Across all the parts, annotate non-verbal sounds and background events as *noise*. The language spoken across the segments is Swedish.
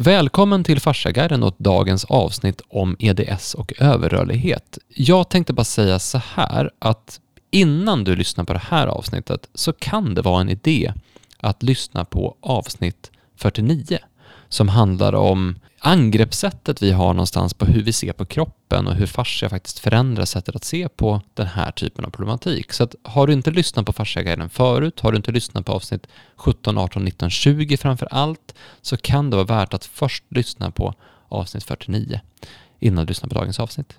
Välkommen till Farsaguiden och dagens avsnitt om EDS och överrörlighet. Jag tänkte bara säga så här att innan du lyssnar på det här avsnittet så kan det vara en idé att lyssna på avsnitt 49 som handlar om angreppssättet vi har någonstans på hur vi ser på kroppen och hur fascia faktiskt förändrar sättet att se på den här typen av problematik. Så att har du inte lyssnat på Fasciaguiden förut, har du inte lyssnat på avsnitt 17, 18, 19, 20 framför allt, så kan det vara värt att först lyssna på avsnitt 49 innan du lyssnar på dagens avsnitt.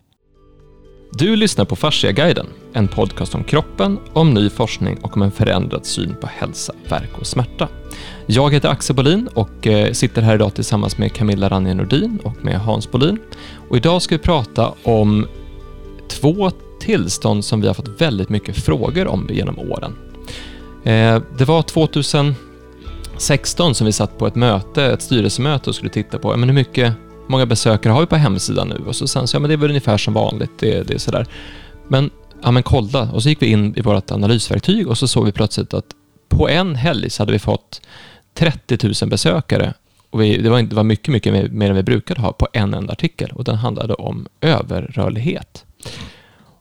Du lyssnar på Fasciaguiden, en podcast om kroppen, om ny forskning och om en förändrad syn på hälsa, verk och smärta. Jag heter Axel Bolin och eh, sitter här idag tillsammans med Camilla Ranje Nordin och med Hans Bolin. Och idag ska vi prata om två tillstånd som vi har fått väldigt mycket frågor om genom åren. Eh, det var 2016 som vi satt på ett möte, ett styrelsemöte och skulle titta på men hur mycket många besökare har vi på hemsidan nu? Och så sen så, ja men det är väl ungefär som vanligt, det, det är sådär. Men, ja men kolla, och så gick vi in i vårt analysverktyg och så såg vi plötsligt att på en helg så hade vi fått 30 000 besökare och vi, det, var, det var mycket, mycket mer, mer än vi brukade ha på en enda artikel och den handlade om överrörlighet.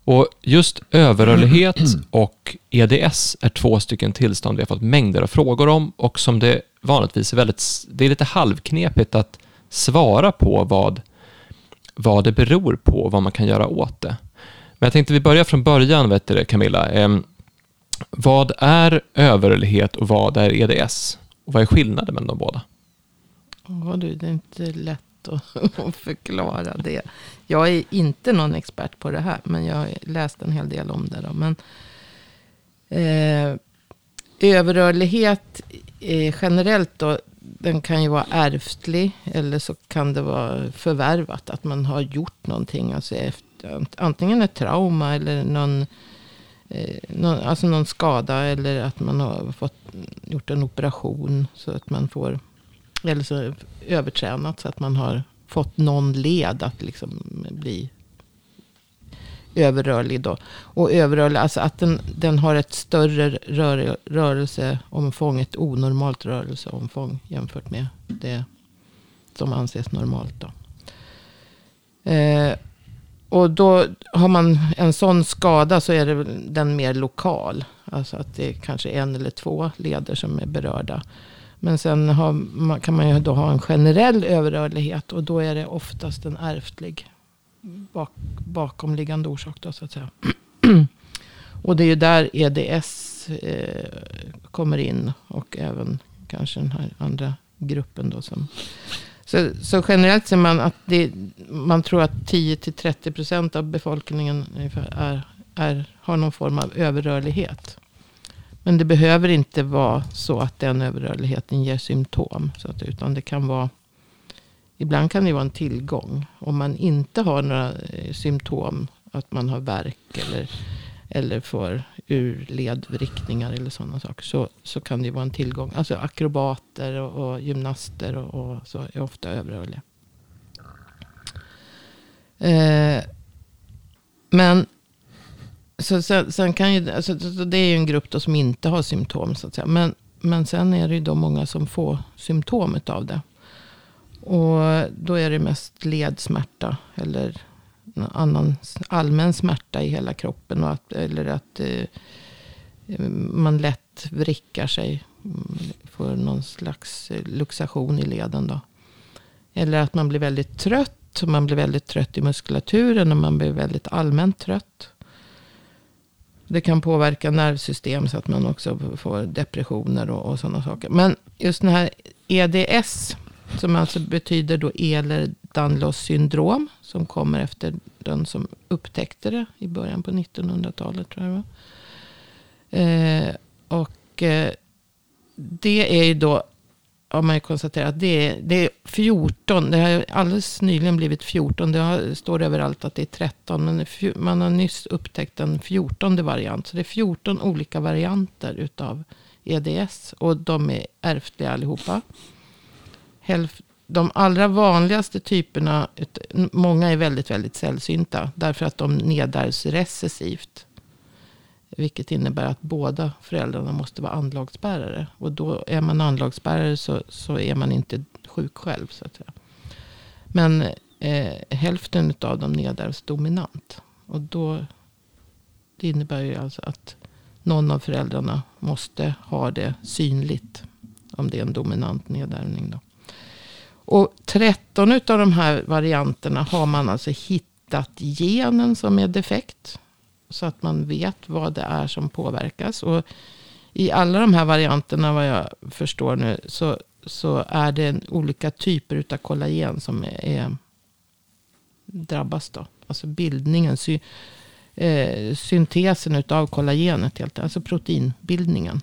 Och just överrörlighet *clears throat* och EDS är två stycken tillstånd vi har fått mängder av frågor om och som det vanligtvis är väldigt, det är lite halvknepigt att svara på vad, vad det beror på och vad man kan göra åt det. Men jag tänkte vi börjar från början, vet du Camilla. Eh, vad är överrörlighet och vad är EDS? Och vad är skillnaden mellan de båda? Ja du, det är inte lätt *laughs* att förklara det. Jag är inte någon expert på det här, men jag har läst en hel del om det. Då. Men, eh, överrörlighet eh, generellt då, den kan ju vara ärftlig eller så kan det vara förvärvat. Att man har gjort någonting. Alltså efter, antingen ett trauma eller någon, eh, någon, alltså någon skada. Eller att man har fått, gjort en operation. Så att man får, eller så övertränat så att man har fått någon led att liksom bli överrörlig då. Och överrörlig, alltså att den, den har ett större rör, rörelseomfång, ett onormalt rörelseomfång jämfört med det som anses normalt. Då. Eh, och då har man en sån skada så är det den mer lokal. Alltså att det är kanske en eller två leder som är berörda. Men sen har, kan man ju då ha en generell överrörlighet och då är det oftast en ärftlig bak, bakomliggande orsak då, så att säga. *clears throat* och det är ju där EDS eh, kommer in. Och även kanske den här andra gruppen då. Som, så, så generellt ser man att det, man tror att 10-30% av befolkningen är, är, har någon form av överrörlighet. Men det behöver inte vara så att den överrörligheten ger symptom. Så att, utan det kan vara Ibland kan det vara en tillgång. Om man inte har några eh, symptom. Att man har värk eller, eller får ur ledriktningar eller sådana saker. Så, så kan det vara en tillgång. Alltså akrobater och, och gymnaster och, och, så är ofta överrörliga. Eh, men så sen, sen, kan ju, alltså, så det är ju en grupp då som inte har symptom. Så att säga. Men, men sen är det ju då många som får symptom av det. Och då är det mest ledsmärta. Eller annan allmän smärta i hela kroppen. Och att, eller att eh, man lätt vrickar sig. Mm, får någon slags eh, luxation i leden då. Eller att man blir väldigt trött. Man blir väldigt trött i muskulaturen. Och man blir väldigt allmänt trött. Det kan påverka nervsystem så att man också får depressioner och, och sådana saker. Men just den här EDS som alltså betyder då Ehlers-Danlos syndrom. Som kommer efter den som upptäckte det i början på 1900-talet. tror jag var. Eh, och eh, det är ju då, har man ju konstaterat, det är, det är 14. Det har alldeles nyligen blivit 14. Det har, står överallt att det är 13. Men man har nyss upptäckt en 14 variant. Så det är 14 olika varianter utav EDS. Och de är ärftliga allihopa de allra vanligaste typerna, många är väldigt, väldigt sällsynta. Därför att de nedärvs recessivt. Vilket innebär att båda föräldrarna måste vara anlagsbärare. Och då är man anlagsbärare så, så är man inte sjuk själv. Så att säga. Men eh, hälften av dem nedärvs dominant. Och då, det innebär ju alltså att någon av föräldrarna måste ha det synligt. Om det är en dominant nedärvning. Då. Och 13 av de här varianterna har man alltså hittat genen som är defekt. Så att man vet vad det är som påverkas. Och i alla de här varianterna vad jag förstår nu. Så, så är det olika typer av kollagen som är, är drabbas. Då. Alltså bildningen. Sy, eh, syntesen av kollagenet. Helt, alltså proteinbildningen.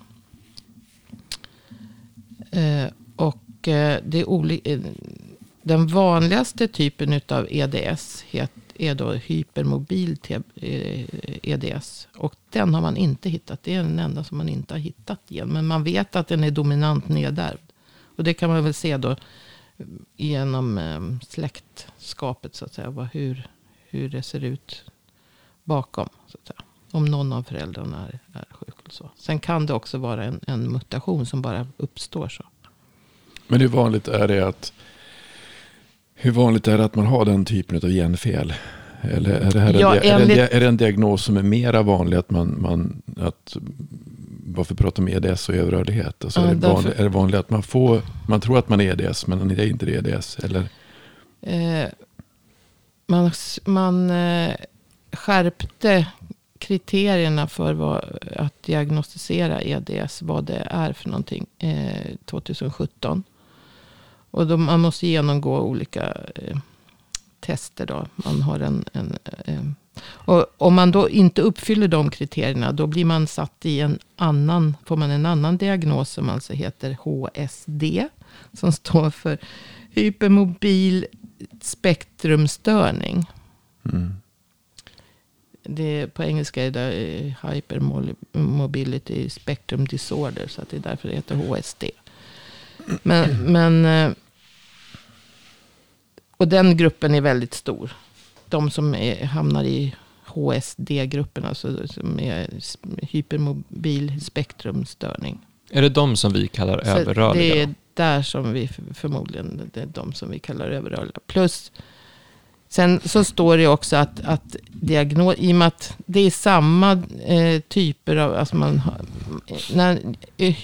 Eh, och eh, det är olika. Eh, den vanligaste typen av EDS är då hypermobil EDS. Eh, Och den har man inte hittat. Det är den enda som man inte har hittat igen. Men man vet att den är dominant nedärvd. Och det kan man väl se då eh, genom släktskapet så att säga. Hur, hur det ser ut bakom. Så att säga. Om någon av föräldrarna är, är sjuk. Så. Sen kan det också vara en, en mutation som bara uppstår så. Men hur vanligt är det att hur vanligt är det att man har den typen av genfel? Eller är det, här ja, en, enligt... är det en diagnos som är mera vanlig? Att man, man, att, varför pratar om EDS och överrörlighet? Alltså ja, är, det därför... vanligt, är det vanligt att man, får, man tror att man är EDS men det är inte EDS? Eller? Eh, man man eh, skärpte kriterierna för vad, att diagnostisera EDS, vad det är för någonting, eh, 2017. Och då, man måste genomgå olika eh, tester. Då. Man har en, en eh, och om man då inte uppfyller de kriterierna, då blir man satt i en annan, får man en annan diagnos som alltså heter HSD. Som står för hypermobil spektrumstörning. Mm. Det, på engelska är det eh, hypermobility spectrum disorder. Så att det är därför det heter HSD. Men, men eh, och den gruppen är väldigt stor. De som är, hamnar i HSD-gruppen, alltså som är hypermobil spektrumstörning. Är det de som vi kallar Så överrörliga? Det är där som vi förmodligen, det är de som vi kallar överrörliga. Plus, sen så står det också att, att diagnos, i och med att det är samma eh, typer av, alltså man har, när, eh,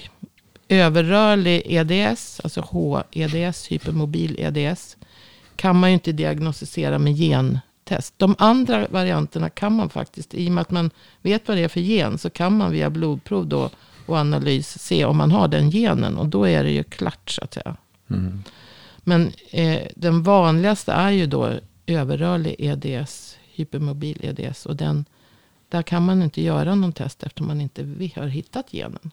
överrörlig EDS, alltså HEDS, hypermobil EDS, kan man ju inte diagnostisera med gentest. De andra varianterna kan man faktiskt. I och med att man vet vad det är för gen så kan man via blodprov då och analys se om man har den genen. Och då är det ju klart så att säga. Mm. Men eh, den vanligaste är ju då överrörlig EDS, hypermobil EDS. Och den, där kan man inte göra någon test eftersom man inte har hittat genen.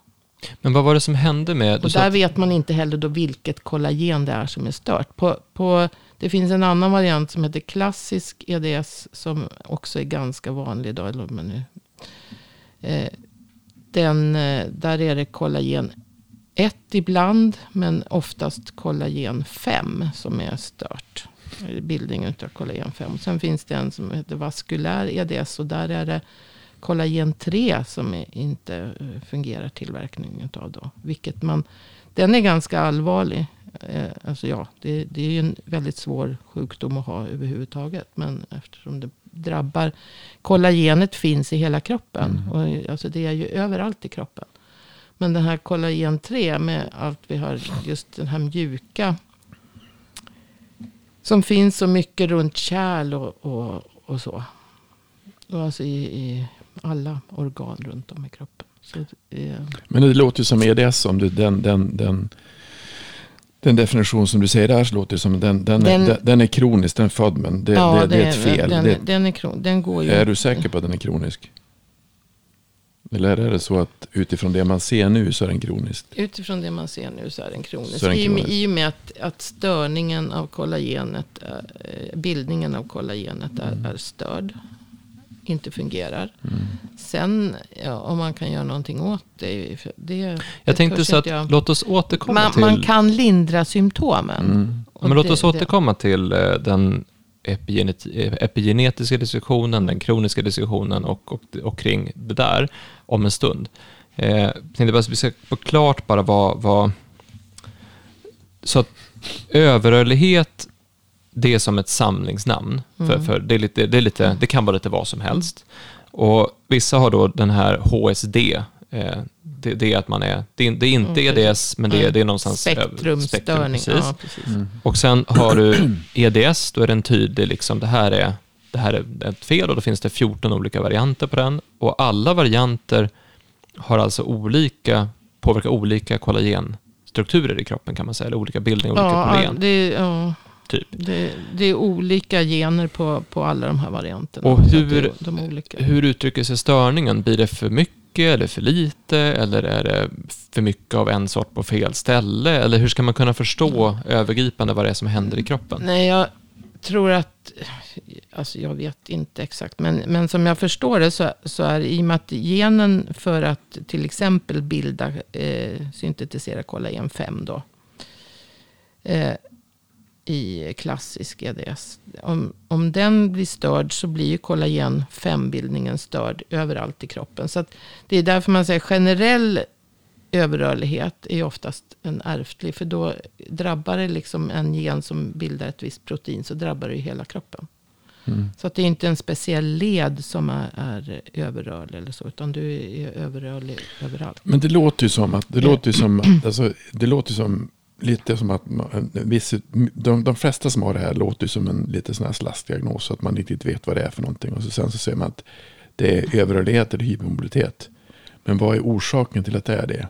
Men vad var det som hände med... Och där att... vet man inte heller då vilket kollagen det är som är stört. På, på det finns en annan variant som heter klassisk EDS. Som också är ganska vanlig idag. Eller, eh, den, eh, där är det kollagen 1 ibland. Men oftast kollagen 5 som är stört. Bildningen av kollagen 5. Sen finns det en som heter vaskulär EDS. Och där är det kollagen 3 som inte eh, fungerar tillverkningen av. Då. Vilket man, den är ganska allvarlig. Eh, alltså ja, det, det är en väldigt svår sjukdom att ha överhuvudtaget. Men eftersom det drabbar, kollagenet finns i hela kroppen. Mm. Och, alltså det är ju överallt i kroppen. Men den här kollagen 3 med allt vi har, just den här mjuka. Som finns så mycket runt kärl och, och, och så. Och alltså i, i alla organ runt om i kroppen. Så, eh. Men det låter ju som EDS, om du, den, den, den den definition som du säger där låter det som den, den, den, är, den är kronisk, den är född men det, ja, det, det, är ett fel. Den, det, den, är, kron, den går ju Är du säker på att den är kronisk? Eller är det så att utifrån det man ser nu så är den kronisk? Utifrån det man ser nu så är den kronisk. Är den kronisk. I, I och med att, att störningen av kollagenet, eh, bildningen av kollagenet är, mm. är störd inte fungerar. Mm. Sen ja, om man kan göra någonting åt det. det jag det tänkte så att jag, låt oss återkomma man, till... Man kan lindra symptomen. Mm. Men låt oss återkomma till eh, den epigenetiska diskussionen, den kroniska diskussionen och, och, och kring det där om en stund. Eh, tänkte bara, vi ska få klart bara vad, vad... Så att överrörlighet, det är som ett samlingsnamn. Mm. För, för det, är lite, det, är lite, det kan vara lite vad som helst. Och vissa har då den här HSD, eh, det, det, är att man är, det, det är inte mm, EDS, men det är, det är någonstans... Spektrumstörning. Spektrum, ja, precis. Mm. Och sen har du *clears throat* EDS, då är den tydlig, liksom, det här är, det här är ett fel och då finns det 14 olika varianter på den. Och alla varianter har alltså olika, påverkar olika kollagenstrukturer i kroppen kan man säga, eller olika bildningar, olika ja, kollagen. Det, ja. Typ. Det, det, är olika gener på, på alla de här varianterna. Och hur, de hur uttrycker sig störningen? Blir det för mycket eller för lite? Eller är det för mycket av en sort på fel ställe? Eller hur ska man kunna förstå mm. övergripande vad det är som händer i kroppen? Nej, jag tror att, alltså jag vet inte exakt, men, men som jag förstår det så, så är i och med att genen för att till exempel bilda, eh, syntetisera kollagen 5 då, eh, i klassisk EDS. Om, om den blir störd så blir ju kollagen 5-bildningen störd överallt i kroppen. Så det är därför man säger generell överrörlighet är oftast en ärftlig. För då drabbar det liksom en gen som bildar ett visst protein så drabbar det hela kroppen. Mm. Så att det är inte en speciell led som är, är överrörlig eller så. Utan du är överrörlig överallt. Men det låter ju som att, det låter som, alltså, det låter som lite som att man, viss, de, de flesta som har det här låter som en lite sån här slastdiagnos. Så att man inte riktigt vet vad det är för någonting. Och så sen så ser man att det är överrörlighet eller hypermobilitet. Men vad är orsaken till att det är det?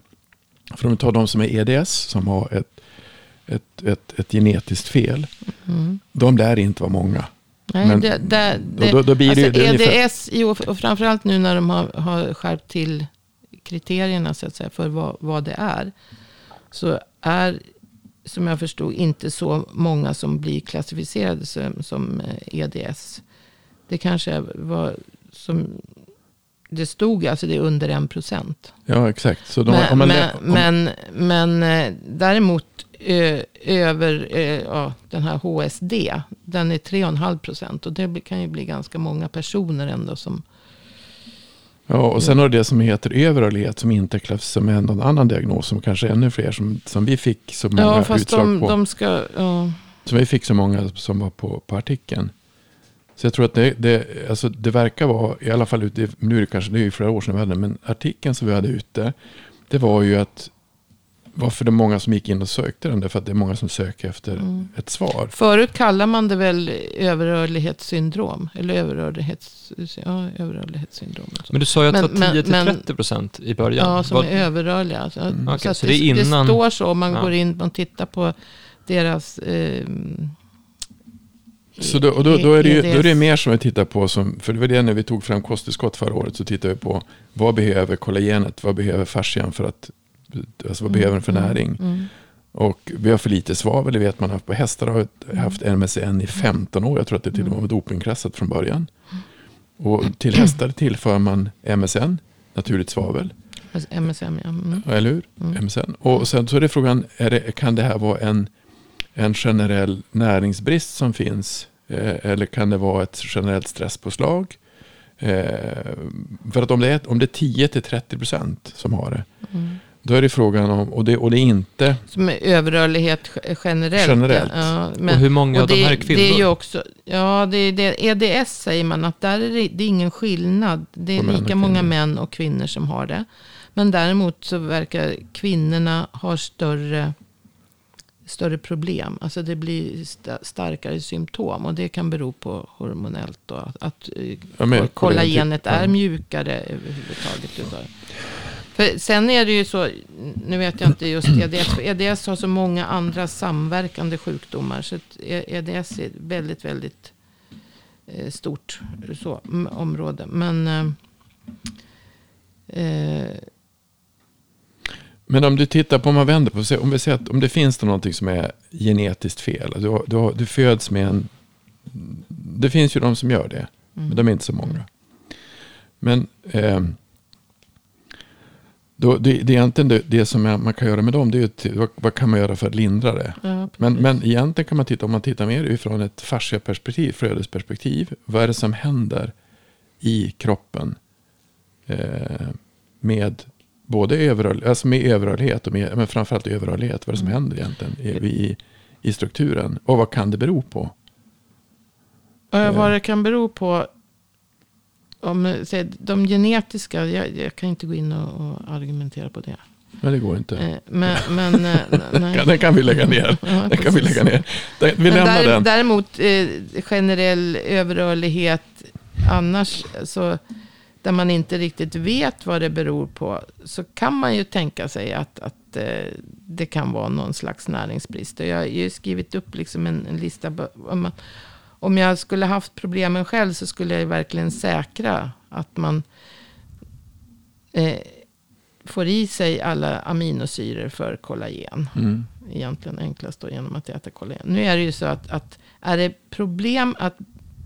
För om vi tar de som är EDS, som har ett, ett, ett, ett genetiskt fel. Mm. De lär inte vara många. Nej, Men det, det, det, då, då blir alltså det, det EDS, och framförallt nu när de har, har skärpt till kriterierna så att säga, för vad, vad det är. Så är som jag förstod, inte så många som blir klassificerade som, som EDS. Det kanske var som det stod, alltså det är under en procent. Ja, exakt. Så de, men, men, om... men, men eh, däremot ö, över ö, ja, den här HSD, den är 3,5 procent. Och det kan ju bli ganska många personer ändå som Ja, och sen har det som heter överrörlighet som inte klassas som någon annan diagnos som kanske ännu fler som, som vi fick så många ja, fast utslag de, på. De ska, ja. Som vi fick så många som var på, på artikeln. Så jag tror att det, det, alltså det verkar vara, i alla fall ute, nu är det kanske, det är flera år sedan vi hade men artikeln som vi hade ute, det var ju att varför det är många som gick in och sökte den. Därför att det är många som söker efter mm. ett svar. Förut kallar man det väl överrörlighetssyndrom. Eller överrörlighets, ja, överrörlighetssyndrom. Men du sa ju att det var 10-30 procent i början. Ja, som Vad? är överrörliga. Alltså, mm. okay, så, så det, innan... det, står så om man ja. går in och tittar på deras... Eh, så då, och då, då, är det ju, då är det mer som vi tittar på, som, för det var det när vi tog fram kosttillskott förra året, så tittade vi på vad behöver kollagenet, vad behöver fascian för att Alltså vad behöver den för mm. näring? Mm. Och vi har för lite svavel, det vet man haft på hästar. har haft MSN i 15 år. Jag tror att det till och med var dopingklassat från början. Och till hästar tillför man MSN, naturligt svavel. Alltså MSM, ja. Mm. Eller hur? Mm. MSN. Och sen så är det frågan, är det, kan det här vara en, en generell näringsbrist som finns? Eh, eller kan det vara ett generellt stresspåslag? Eh, för att om det är, om det är 10-30% som har det. Mm då är det frågan om, och det, och det är inte... Som är överrörlighet generellt. generellt. Ja, men, och hur många och av det, de här är kvinnor? Det är ju också, ja, det är det, EDS säger man att där är det, det är ingen skillnad. Det är lika många män och kvinnor som har det. Men däremot så verkar kvinnorna ha större, större problem. Alltså det blir st starkare symptom. Och det kan bero på hormonellt. Då, att, att ja, kollagenet är mjukare överhuvudtaget. För sen är det ju så, nu vet jag inte just EDS, för EDS har så många andra samverkande sjukdomar. Så EDS är väldigt, väldigt eh, stort så, område. Men... Eh, eh, men om du tittar på, om man vänder på sig, om vi säger om det finns det någonting som är genetiskt fel. Du, du, du föds med en, det finns ju de som gör det, mm. men de är inte så många. Men eh, Då, det, det är egentligen det, det som man kan göra med dem. Det är ju, vad, vad, kan man göra för att lindra det? Ja, men, men egentligen kan man titta, om man tittar mer utifrån ett fasciaperspektiv, flödesperspektiv. Vad är det som händer i kroppen eh, med både överrörlighet, alltså med överrörlighet och med, men framförallt överrörlighet. Vad är det som mm. händer egentligen i, i, i strukturen? Och vad kan det bero på? Äh, vad det kan bero på. Om, de genetiska, jag, jag kan inte gå in och, och, argumentera på det. Men det går inte. Eh, men, men, *laughs* nej. Den kan vi lägga ner. Ja, den kan vi lägga ner. Vi lämnar den. Däremot eh, generell överrörlighet annars. Så, där man inte riktigt vet vad det beror på. Så kan man ju tänka sig att, att eh, det kan vara någon slags näringsbrist. Och jag har ju skrivit upp liksom en, en lista. Om, om jag skulle haft problemen själv så skulle jag verkligen säkra att man eh, får i sig alla aminosyror för kollagen. Mm. Egentligen enklast då genom att äta kollagen. Nu är det ju så att, att är det problem att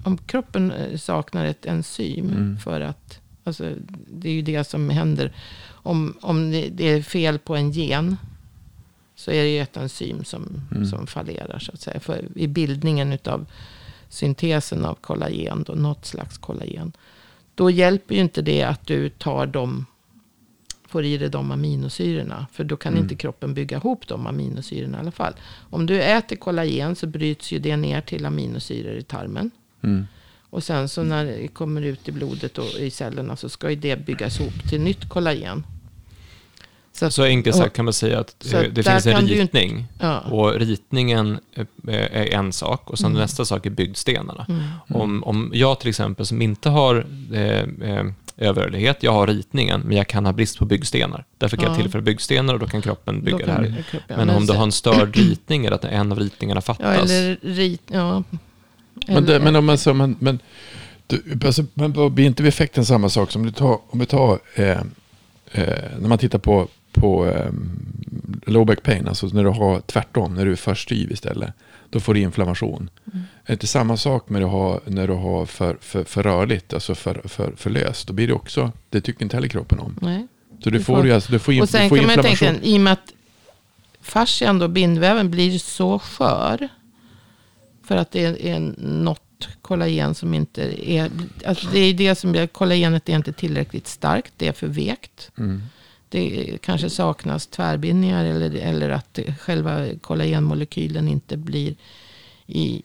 om kroppen eh, saknar ett enzym mm. för att Alltså, det är ju det som händer. Om, om det är fel på en gen. Så är det ju ett enzym som, mm. som fallerar. Så att säga. För I bildningen av syntesen av kollagen. Då, något slags kollagen. Då hjälper ju inte det att du tar dem. Får i dig de aminosyrorna. För då kan mm. inte kroppen bygga ihop de aminosyrorna i alla fall. Om du äter kollagen så bryts ju det ner till aminosyror i tarmen. Mm. Och sen så när det kommer ut i blodet och i cellerna så ska ju det byggas ihop till nytt kollagen. Så, att, så enkelt sagt kan man säga att det, det finns en ritning. Inte, ja. Och ritningen är en sak och sen mm. nästa sak är byggstenarna. Mm. Om, om jag till exempel som inte har eh, eh, överrörlighet, jag har ritningen, men jag kan ha brist på byggstenar. Därför kan ja. jag tillföra byggstenar och då kan kroppen bygga kan det här. Kroppen, men, men om du har en störd ritning eller att en av ritningarna fattas. Ja, eller rit, ja, men, det, men om man så, men, men, du, alltså, men blir inte effekten samma sak som du tar, om vi tar, eh, eh, när man tittar på, på eh, low back pain, alltså när du har tvärtom, när du är för styv istället, då får du inflammation. Mm. Är det inte samma sak med att ha, när du har för, för, för rörligt, alltså för, för, för löst, då blir det också, det tycker inte heller kroppen om. Nej. Så du, du får, ju alltså, du får, in, och sen du får kan man tänka, i och med att fascian då, bindväven, blir så skör, för att det är, är något kollagen som inte är... Alltså det är det som kollagenet är inte tillräckligt starkt. Det är för vekt. Mm. Det kanske saknas tvärbindningar. Eller, eller att själva kollagenmolekylen inte blir i,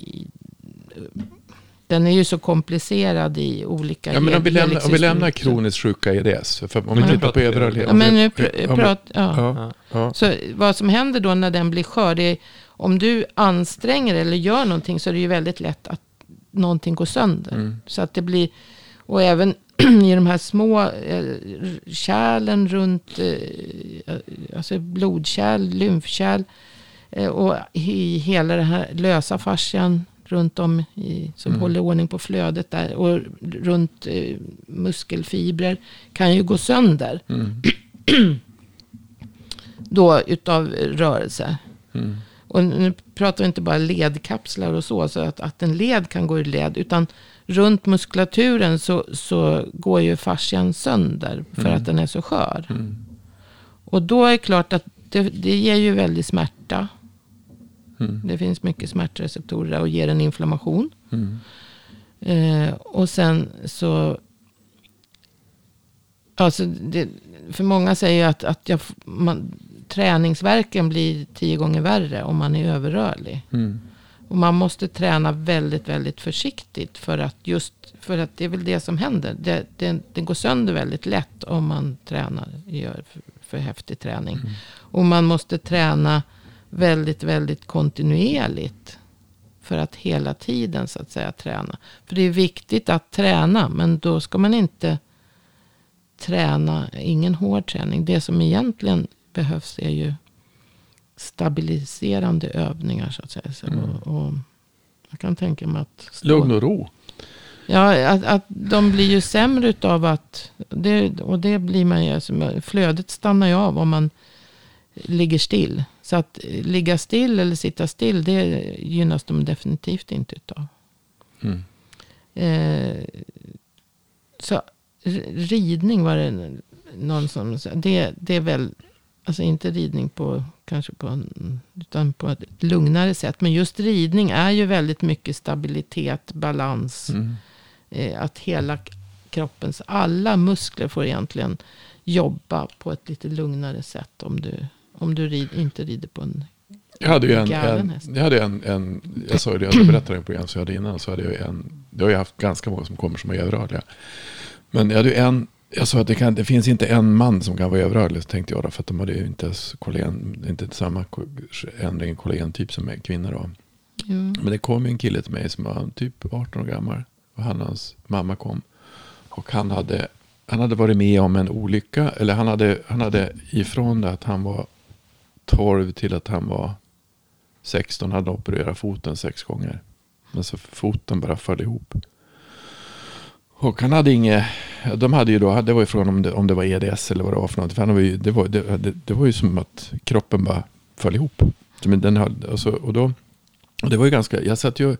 den är ju så komplicerad i olika... Ja, men om vi lämnar, om vi lämnar kroniskt sjuka EDS. För om vi tittar på överrörlighet. Ja, men nu pr prat, ja. Ja, ja. Så vad som händer då när den blir skör. Det är, om du anstränger eller gör någonting så är det ju väldigt lätt att någonting går sönder. Mm. Så att det blir, och även *clears throat* i de här små eh, kärlen runt, eh, alltså blodkärl, lymfkärl. Eh, och i hela den här lösa fascian runt om i, som mm. håller ordning på flödet där. Och runt eh, muskelfibrer kan ju gå sönder. Mm. *clears throat* Då utav rörelse. Mm. Och nu pratar vi inte bara ledkapslar och så, så att, att en led kan gå i led. Utan runt muskulaturen så, så går ju fascian sönder för mm. att den är så skör. Mm. Och då är det klart att det, det ger ju väldigt smärta. Mm. Det finns mycket smärtreceptorer och ger en inflammation. Mm. Eh, och sen så... Alltså det, för många säger att, att jag, man, träningsverken blir tio gånger värre om man är överrörlig. Mm. Och man måste träna väldigt, väldigt försiktigt. För att just för att det är väl det som händer. Det, det, det går sönder väldigt lätt om man tränar, gör för, för häftig träning. Mm. Och man måste träna väldigt, väldigt kontinuerligt. För att hela tiden så att säga träna. För det är viktigt att träna. Men då ska man inte träna, ingen hård träning. Det som egentligen behövs är ju stabiliserande övningar så att säga. Så, mm. och, och, jag kan tänka mig att... Stå, Lugn och ro. Ja, att, att de blir ju sämre utav att... Det, och det blir man ju... Alltså, flödet stannar ju av om man ligger still. Så att ligga still eller sitta still, det gynnas de definitivt inte utav. Mm. Eh, så ridning var det någon som, det, det är väl, alltså inte ridning på, kanske på, en, utan på ett lugnare sätt. Men just ridning är ju väldigt mycket stabilitet, balans. Mm. Eh, att hela kroppens alla muskler får egentligen jobba på ett lite lugnare sätt. Om du, om du rid, inte rider på en jag hade ju en, en, jag hade en, en, jag sa ju det, jag berättade i program så jag hade innan, så hade jag en, det har jag haft ganska många som kommer som är överrörliga. Men jag hade ju en, jag sa att det, kan, det finns inte en man som kan vara överrörlig, tänkte jag då, för att de hade ju inte kollagen, inte samma ändring kollagentyp som kvinnor då. Mm. Men det kom en kille till mig som var typ 18 år gammal. Och han och hans mamma kom. Och han hade, han hade varit med om en olycka. Eller han hade, han hade ifrån det att han var 12 till att han var 16 hade opererat foten sex gånger. Men så foten bara föll ihop. Och han hade inget, de hade ju då, det var ju frågan om det, om det var EDS eller vad det var för något. För han var ju, det, var, det, det, det var ju som att kroppen bara föll ihop. Den hade, alltså, och då, och det var ju ganska, jag satt ju, jag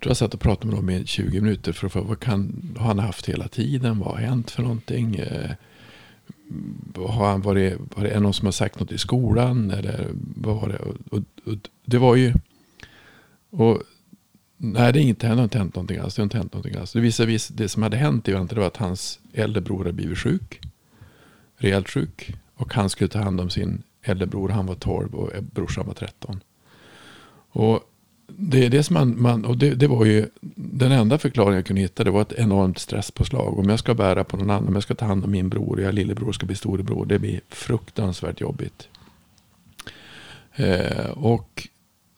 tror jag satt och pratade med dem i 20 minuter för att få, vad kan, har han haft hela tiden? Vad har hänt för någonting? Eh, har han varit, var det någon som har sagt något i skolan? Eller vad var det? Och, och, och det var ju... Och, nej, det, är inte, det har inte hänt någonting alls. Det har inte hänt någonting alls. Det visade det som hade hänt i väntan var att hans äldre bror hade blivit sjuk. Rejält sjuk. Och han skulle ta hand om sin äldre bror. Han var 12 och brorsan var 13. Och det är det som man, man och det, det, var ju den enda förklaringen jag kunde hitta. Det var ett enormt stresspåslag. Om jag ska bära på någon annan, om jag ska ta hand om min bror, jag lillebror ska bli storebror. Det blir fruktansvärt jobbigt. Eh, och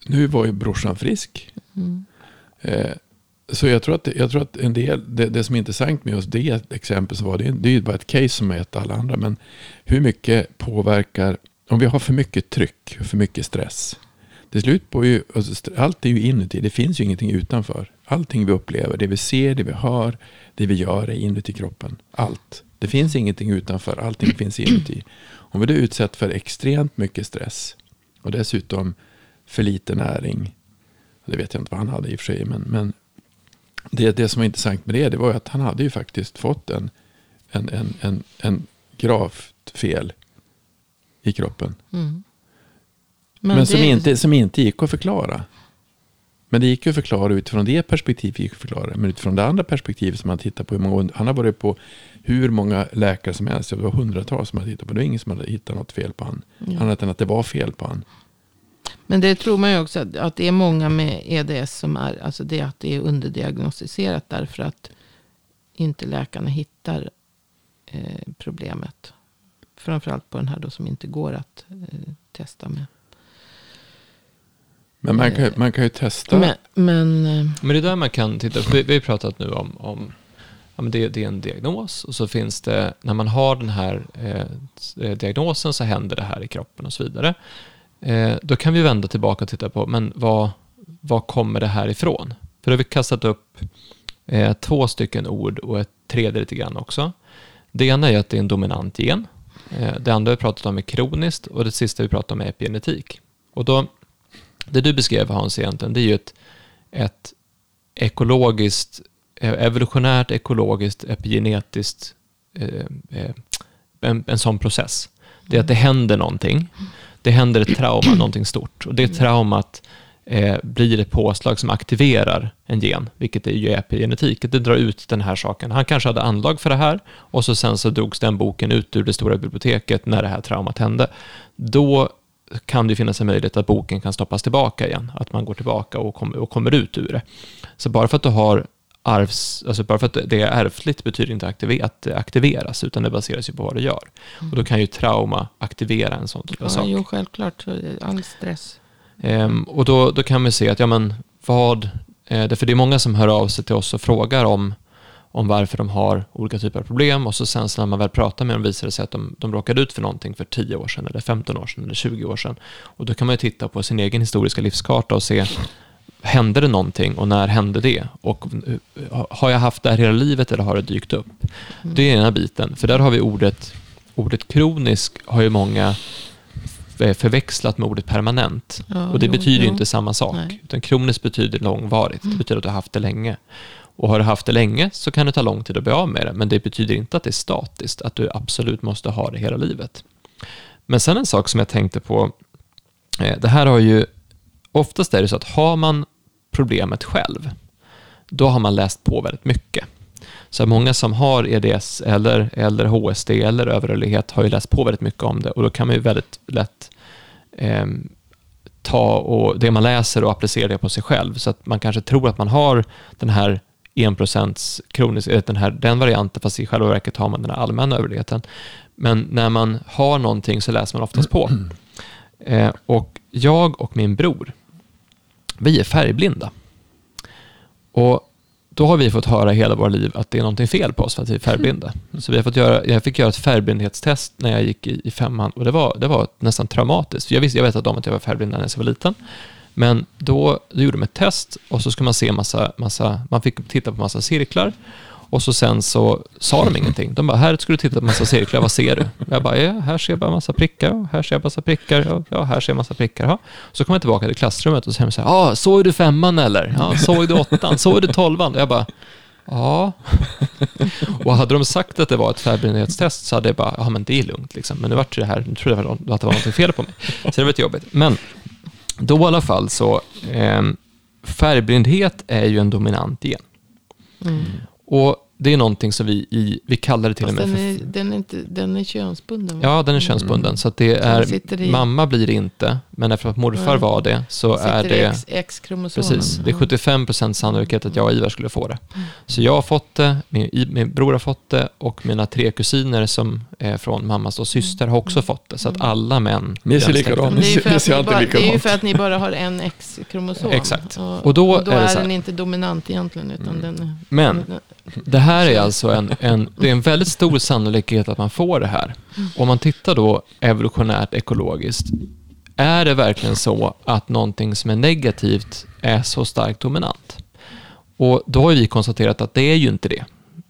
nu var ju brorsan frisk. Mm. Eh, så jag tror, att, jag tror att en del, det, det, som är intressant med just det exempel så var det, det är ju bara ett case som är ett alla andra. Men hur mycket påverkar, om vi har för mycket tryck, för mycket stress till slut på ju, alltså, allt är ju inuti. Det finns ju ingenting utanför. Allting vi upplever, det vi ser, det vi hör, det vi gör är inuti kroppen. Allt. Det finns ingenting utanför, allting finns inuti. Om vi då utsätts för extremt mycket stress och dessutom för lite näring. Det vet jag inte vad han hade i och för sig. Men, men det, det som var intressant med det, det var att han hade ju faktiskt fått en, en, en, en, en gravt fel i kroppen. Mm. Men, men som, inte, som inte gick att förklara. Men det gick ju att förklara utifrån det perspektivet. Gick att förklara. Men utifrån det andra perspektivet som man tittar på. Hur många, han har varit på hur många läkare som helst. Det var hundratals som har tittat på. Det var ingen som hade hittat något fel på honom. Ja. Annat än att det var fel på honom. Men det tror man ju också att, att det är många med EDS som är. Alltså det att det är underdiagnostiserat. Därför att inte läkarna hittar eh, problemet. Framförallt på den här då som inte går att eh, testa med. Men man kan, man kan ju testa. Men, men, eh, men det är där man kan titta. Vi, vi har pratat nu om, om ja, men det, det, är en diagnos och så finns det, när man har den här eh, diagnosen så händer det här i kroppen och så vidare. Eh, då kan vi vända tillbaka och titta på, men vad, vad kommer det här ifrån? För då har vi kastat upp eh, två stycken ord och ett tredje lite grann också. Det ena är att det är en dominant gen. Eh, det andra vi pratat om är kroniskt och det sista vi pratat om är epigenetik. Och då det du beskrev Hans egentligen, det är ju ett, ett ekologiskt, evolutionärt, ekologiskt, epigenetiskt, eh, eh, en, en sån process. Det är att det händer någonting. Det händer ett trauma, *clears throat* någonting stort. Och det traumat eh, blir ett påslag som aktiverar en gen, vilket är ju epigenetik. Det drar ut den här saken. Han kanske hade anlag för det här och så sen så drogs den boken ut ur det stora biblioteket när det här traumat hände. Då kan det finnas en möjlighet att boken kan stoppas tillbaka igen. Att man går tillbaka och, kom, och kommer ut ur det. Så bara för att du har arvs, alltså bara för att det är ärftligt betyder inte att det aktiveras, utan det baseras ju på vad du gör. Mm. Och då kan ju trauma aktivera en sån typ av ja, sak. Jo, självklart. All stress. Um, och då, då kan vi se att, ja men vad, eh, för det är många som hör av sig till oss och frågar om om varför de har olika typer av problem och så sen så när man väl pratar med dem visar det sig att de, de råkade ut för någonting för 10 år sedan eller 15 år sedan eller 20 år sedan. Och då kan man ju titta på sin egen historiska livskarta och se Hände det någonting och när hände det? Och eh, har jag haft det här hela livet eller har det dykt upp? Mm. Det är ena biten, för där har vi ordet, ordet kronisk har ju många förväxlat med ordet permanent. Ja, och det jo, betyder jo. inte samma sak. Nej. Utan kroniskt betyder långvarigt, det betyder att du har haft det länge. Och har du haft det länge så kan det ta lång tid att bli av med det, men det betyder inte att det är statiskt, att du absolut måste ha det hela livet. Men sen en sak som jag tänkte på, eh, det här har ju, oftast är det så att har man problemet själv, då har man läst på väldigt mycket. Så många som har EDS eller, eller HSD eller överrörlighet har ju läst på väldigt mycket om det och då kan man ju väldigt lätt eh, ta och det man läser och applicera det på sig själv. Så att man kanske tror att man har den här 1% kronisk, den, här, den varianten, fast i själva verket har man den här allmänna överligheten. Men när man har någonting så läser man oftast på. Eh, och jag och min bror, vi är färgblinda. Och då har vi fått höra hela våra liv att det är någonting fel på oss för att vi är färgblinda. Så vi har fått göra, jag fick göra ett färgblindhetstest när jag gick i, i femman och det var, det var nästan traumatiskt. Jag, visste, jag vet om att jag var färgblind när jag var liten. Men då, då gjorde de ett test och så skulle man se massa, massa, man fick titta på massa cirklar och så sen så sa de ingenting. De bara, här ska du titta på massa cirklar, vad ser du? Jag bara, ja, här ser jag bara massa prickar, här ser jag massa prickar, ja, här ser jag massa prickar. Ja. Så kom jag tillbaka till klassrummet och så säger de så här, ah, såg du femman eller? Ja, såg du åttan? Såg du tolvan? Och jag bara, ja. Och hade de sagt att det var ett färgblindhetstest så hade jag bara, ja men det är lugnt liksom. Men nu vart det här, nu trodde jag att det var något fel på mig. Så det var lite jobbigt. Men då i alla fall så, eh, färgblindhet är ju en dominant gen. Mm. Och det är någonting som vi, i, vi kallar det till Fast och med den är, den är, inte, den är könsbunden. Ja, den är könsbunden. Mm. Så att det är, mamma blir det inte, men eftersom att morfar mm. var det så är det... X-kromosomen. Precis, det är 75 procent sannolikhet att jag och Ivar skulle få det. Mm. Så jag har fått det, min, min bror har fått det och mina tre kusiner som är från mammas och syster har också mm. fått det. Så att mm. alla män... Ni ser ni alltid likadant Det är ju för att ni bara har en X-kromosom. Exakt. Och, och då, och då är, är den inte dominant egentligen, utan mm. den... Men det här är alltså en, en, det är en väldigt stor sannolikhet att man får det här. Om man tittar då evolutionärt ekologiskt, är det verkligen så att någonting som är negativt är så starkt dominant? Och då har vi konstaterat att det är ju inte det.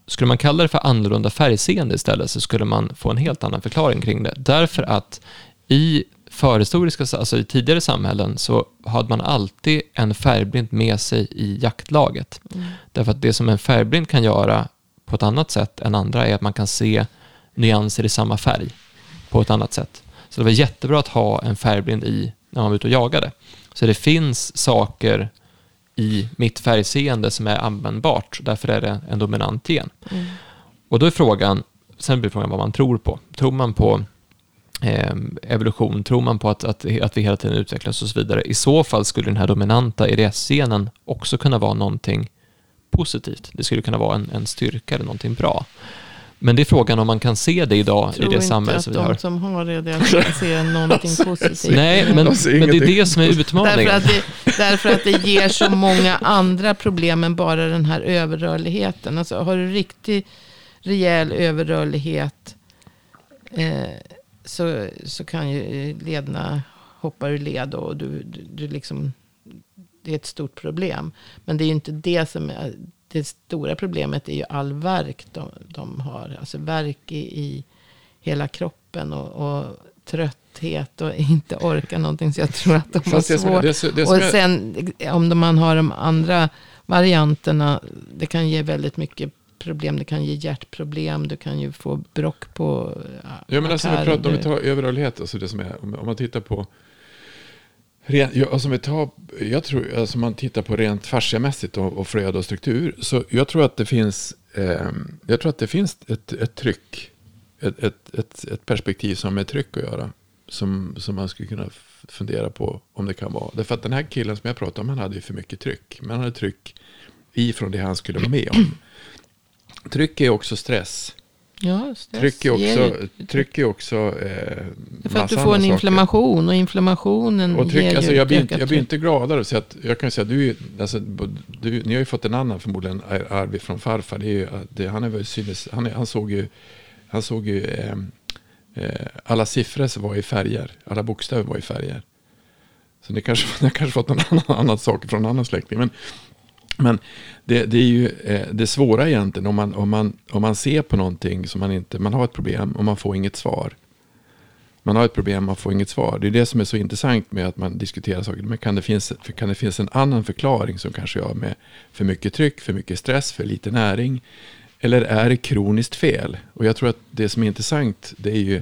Skulle man kalla det för annorlunda färgseende istället så skulle man få en helt annan förklaring kring det. Därför att i förhistoriska, alltså i tidigare samhällen så hade man alltid en färgblind med sig i jaktlaget. Mm. Därför att det som en färgblind kan göra på ett annat sätt än andra är att man kan se nyanser i samma färg på ett annat sätt. Så det var jättebra att ha en färgblind i när man var ute och jagade. Så det finns saker i mitt färgseende som är användbart, därför är det en dominant gen. Mm. Och då är frågan, sen blir frågan vad man tror på. Tror man på eh, evolution, tror man på att, att, att vi hela tiden utvecklas och så vidare. I så fall skulle den här dominanta EDS-genen också kunna vara någonting positivt. Det skulle kunna vara en, en styrka eller någonting bra. Men det är frågan om man kan se det idag i det samhälle som vi har. Jag tror inte att de som har det, det kan se någonting positivt. Nej, men, men det är det som är utmaningen. Därför att, det, därför att det ger så många andra problem än bara den här överrörligheten. Alltså har du riktigt rejäl överrörlighet eh, så, så kan ju lederna hoppa ur led och du, du, du liksom, det är ett stort problem. Men det är ju inte det som är, det stora problemet är ju all verk de, de har. Alltså verk i, i hela kroppen och, och trötthet och inte orka någonting. Så jag tror att de har svårt. Det, det, och sen om man har de andra varianterna, det kan ge väldigt mycket problem. Det kan ge hjärtproblem. Du kan ju få brock på Ja, men alltså, vi pratar, om vi tar överrörlighet, alltså det som är, om, om man tittar på Ren, ja, alltså vi tar, jag tror, alltså man tittar på rent fasciamässigt och, och flöde och struktur. Så jag tror att det finns, eh, jag tror att det finns ett, ett tryck. Ett, ett, ett, ett perspektiv som är tryck att göra. Som, som man skulle kunna fundera på om det kan vara. Därför att den här killen som jag pratade om, han hade ju för mycket tryck. Men han hade tryck ifrån det han skulle vara med om. Tryck är också stress. Ja, stress tryck är också, tryck är också eh, För att du får en inflammation och inflammationen och tryck, ger alltså, jag, blir inte, jag blir inte gladare. Så att, jag kan säga du, alltså, du, ni har ju fått en annan förmodligen arv från farfar. Det är ju, det, han, är synes, han, han såg ju, han såg ju eh, eh, alla siffror var i färger. Alla bokstäver var i färger. Så ni kanske, *laughs* ni kanske fått någon annan, annan sak från en annan släkting. Men, men det, det, är ju eh, det svåra egentligen om man, om, man, om man ser på någonting som man inte, man har ett problem och man får inget svar. man har ett problem, man får inget svar. Det är det som är så intressant med att man diskuterar saker. Men kan det finnas, kan det finnas en annan förklaring som kanske jag med för mycket tryck, för mycket stress, för lite näring? Eller är det kroniskt fel? Och jag tror att det som är intressant, det är ju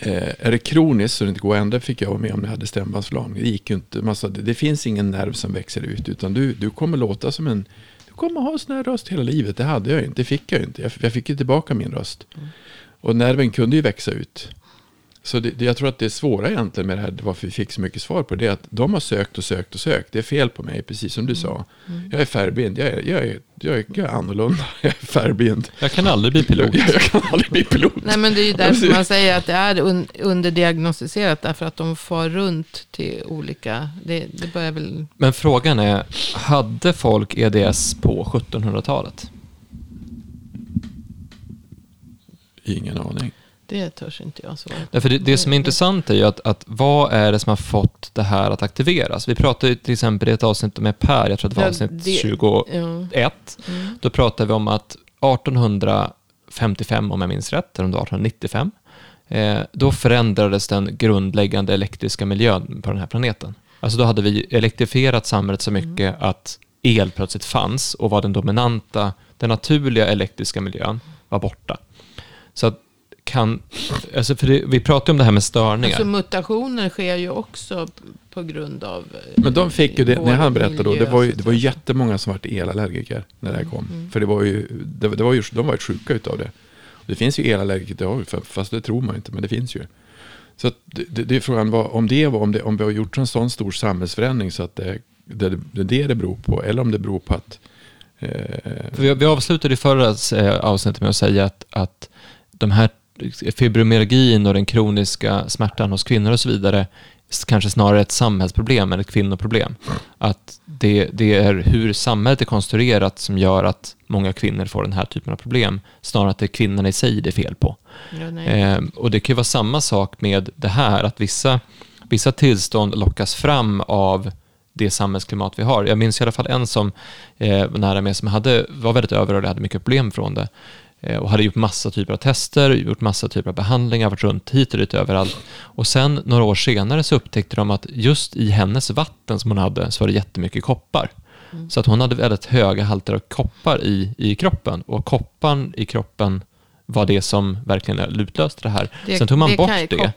eh, är det kroniskt så det inte går att ändra fick jag vara med om jag hade stämbandförlamning. Det gick inte. Massa, det, det finns ingen nerv som växer ut utan du, du kommer låta som en du kommer ha sån här röst hela livet. Det hade jag inte. Det fick jag inte. Jag, jag fick ju tillbaka min röst. Mm. Och nerven kunde ju växa ut. Så det, jag tror att det är svåra egentligen med det här, varför vi fick så mycket svar på det, är att de har sökt och sökt och sökt. Det är fel på mig, precis som du mm. sa. Mm. Jag är färgblind, jag är, jag, är, jag, är, jag är annorlunda, *laughs* jag är färgblind. Jag kan aldrig bli pilot. Jag, *laughs* jag kan aldrig bli pilot. Nej, men det är ju därför man säger att det är un, underdiagnostiserat, därför att de far runt till olika, det, det börjar väl... Men frågan är, hade folk EDS på 1700-talet? Ingen aning. Det törs inte jag svara Därför det, det som är intressant är ju att, att vad är det som har fått det här att aktiveras? Vi pratade till exempel i ett avsnitt med Per, jag tror det var avsnitt det, 21. Ja. Mm. Då pratade vi om att 1855, om jag minns rätt, eller om det var 1895, eh, då förändrades den grundläggande elektriska miljön på den här planeten. Alltså då hade vi elektrifierat samhället så mycket mm. att el plötsligt fanns och var den dominanta, den naturliga elektriska miljön var borta. Så att kan, alltså för det, vi pratar om det här med störningar. Alltså mutationer sker ju också på grund av eh, Men de fick ju det, när han berättade då, det var ju, det var jättemånga som var elallergiker när det här kom. Mm. För det var ju, det, det var ju, de var ju sjuka utav det. Det finns ju elallergiker, fast det tror man inte, men det finns ju. Så det, det, det, är frågan var, om det var, om, det, om vi har gjort en sån stor samhällsförändring så att det, det, det är det det beror på, eller om det beror på att eh, vi, vi avslutade i förra eh, avsnittet med att säga att, att de här fibromyalgin och den kroniska smärtan hos kvinnor och så vidare kanske snarare ett samhällsproblem än ett kvinnoproblem. Att det, det är hur samhället är konstruerat som gör att många kvinnor får den här typen av problem, snarare att det är kvinnorna i sig det är fel på. Ja, eh, och det kan ju vara samma sak med det här, att vissa, vissa tillstånd lockas fram av det samhällsklimat vi har. Jag minns i alla fall en som eh, var nära mig som hade, var väldigt överrörd och hade mycket problem från det. Eh, och hade gjort massa typer av tester, gjort massa typer av behandlingar, varit runt hit och dit överallt. Och sen några år senare så upptäckte de att just i hennes vatten som hon hade så var det jättemycket koppar. Mm. Så att hon hade väldigt höga halter av koppar i, i kroppen och kopparn i kroppen var det som verkligen utlöste det här. Det, Sen tog man det bort det. Kopp,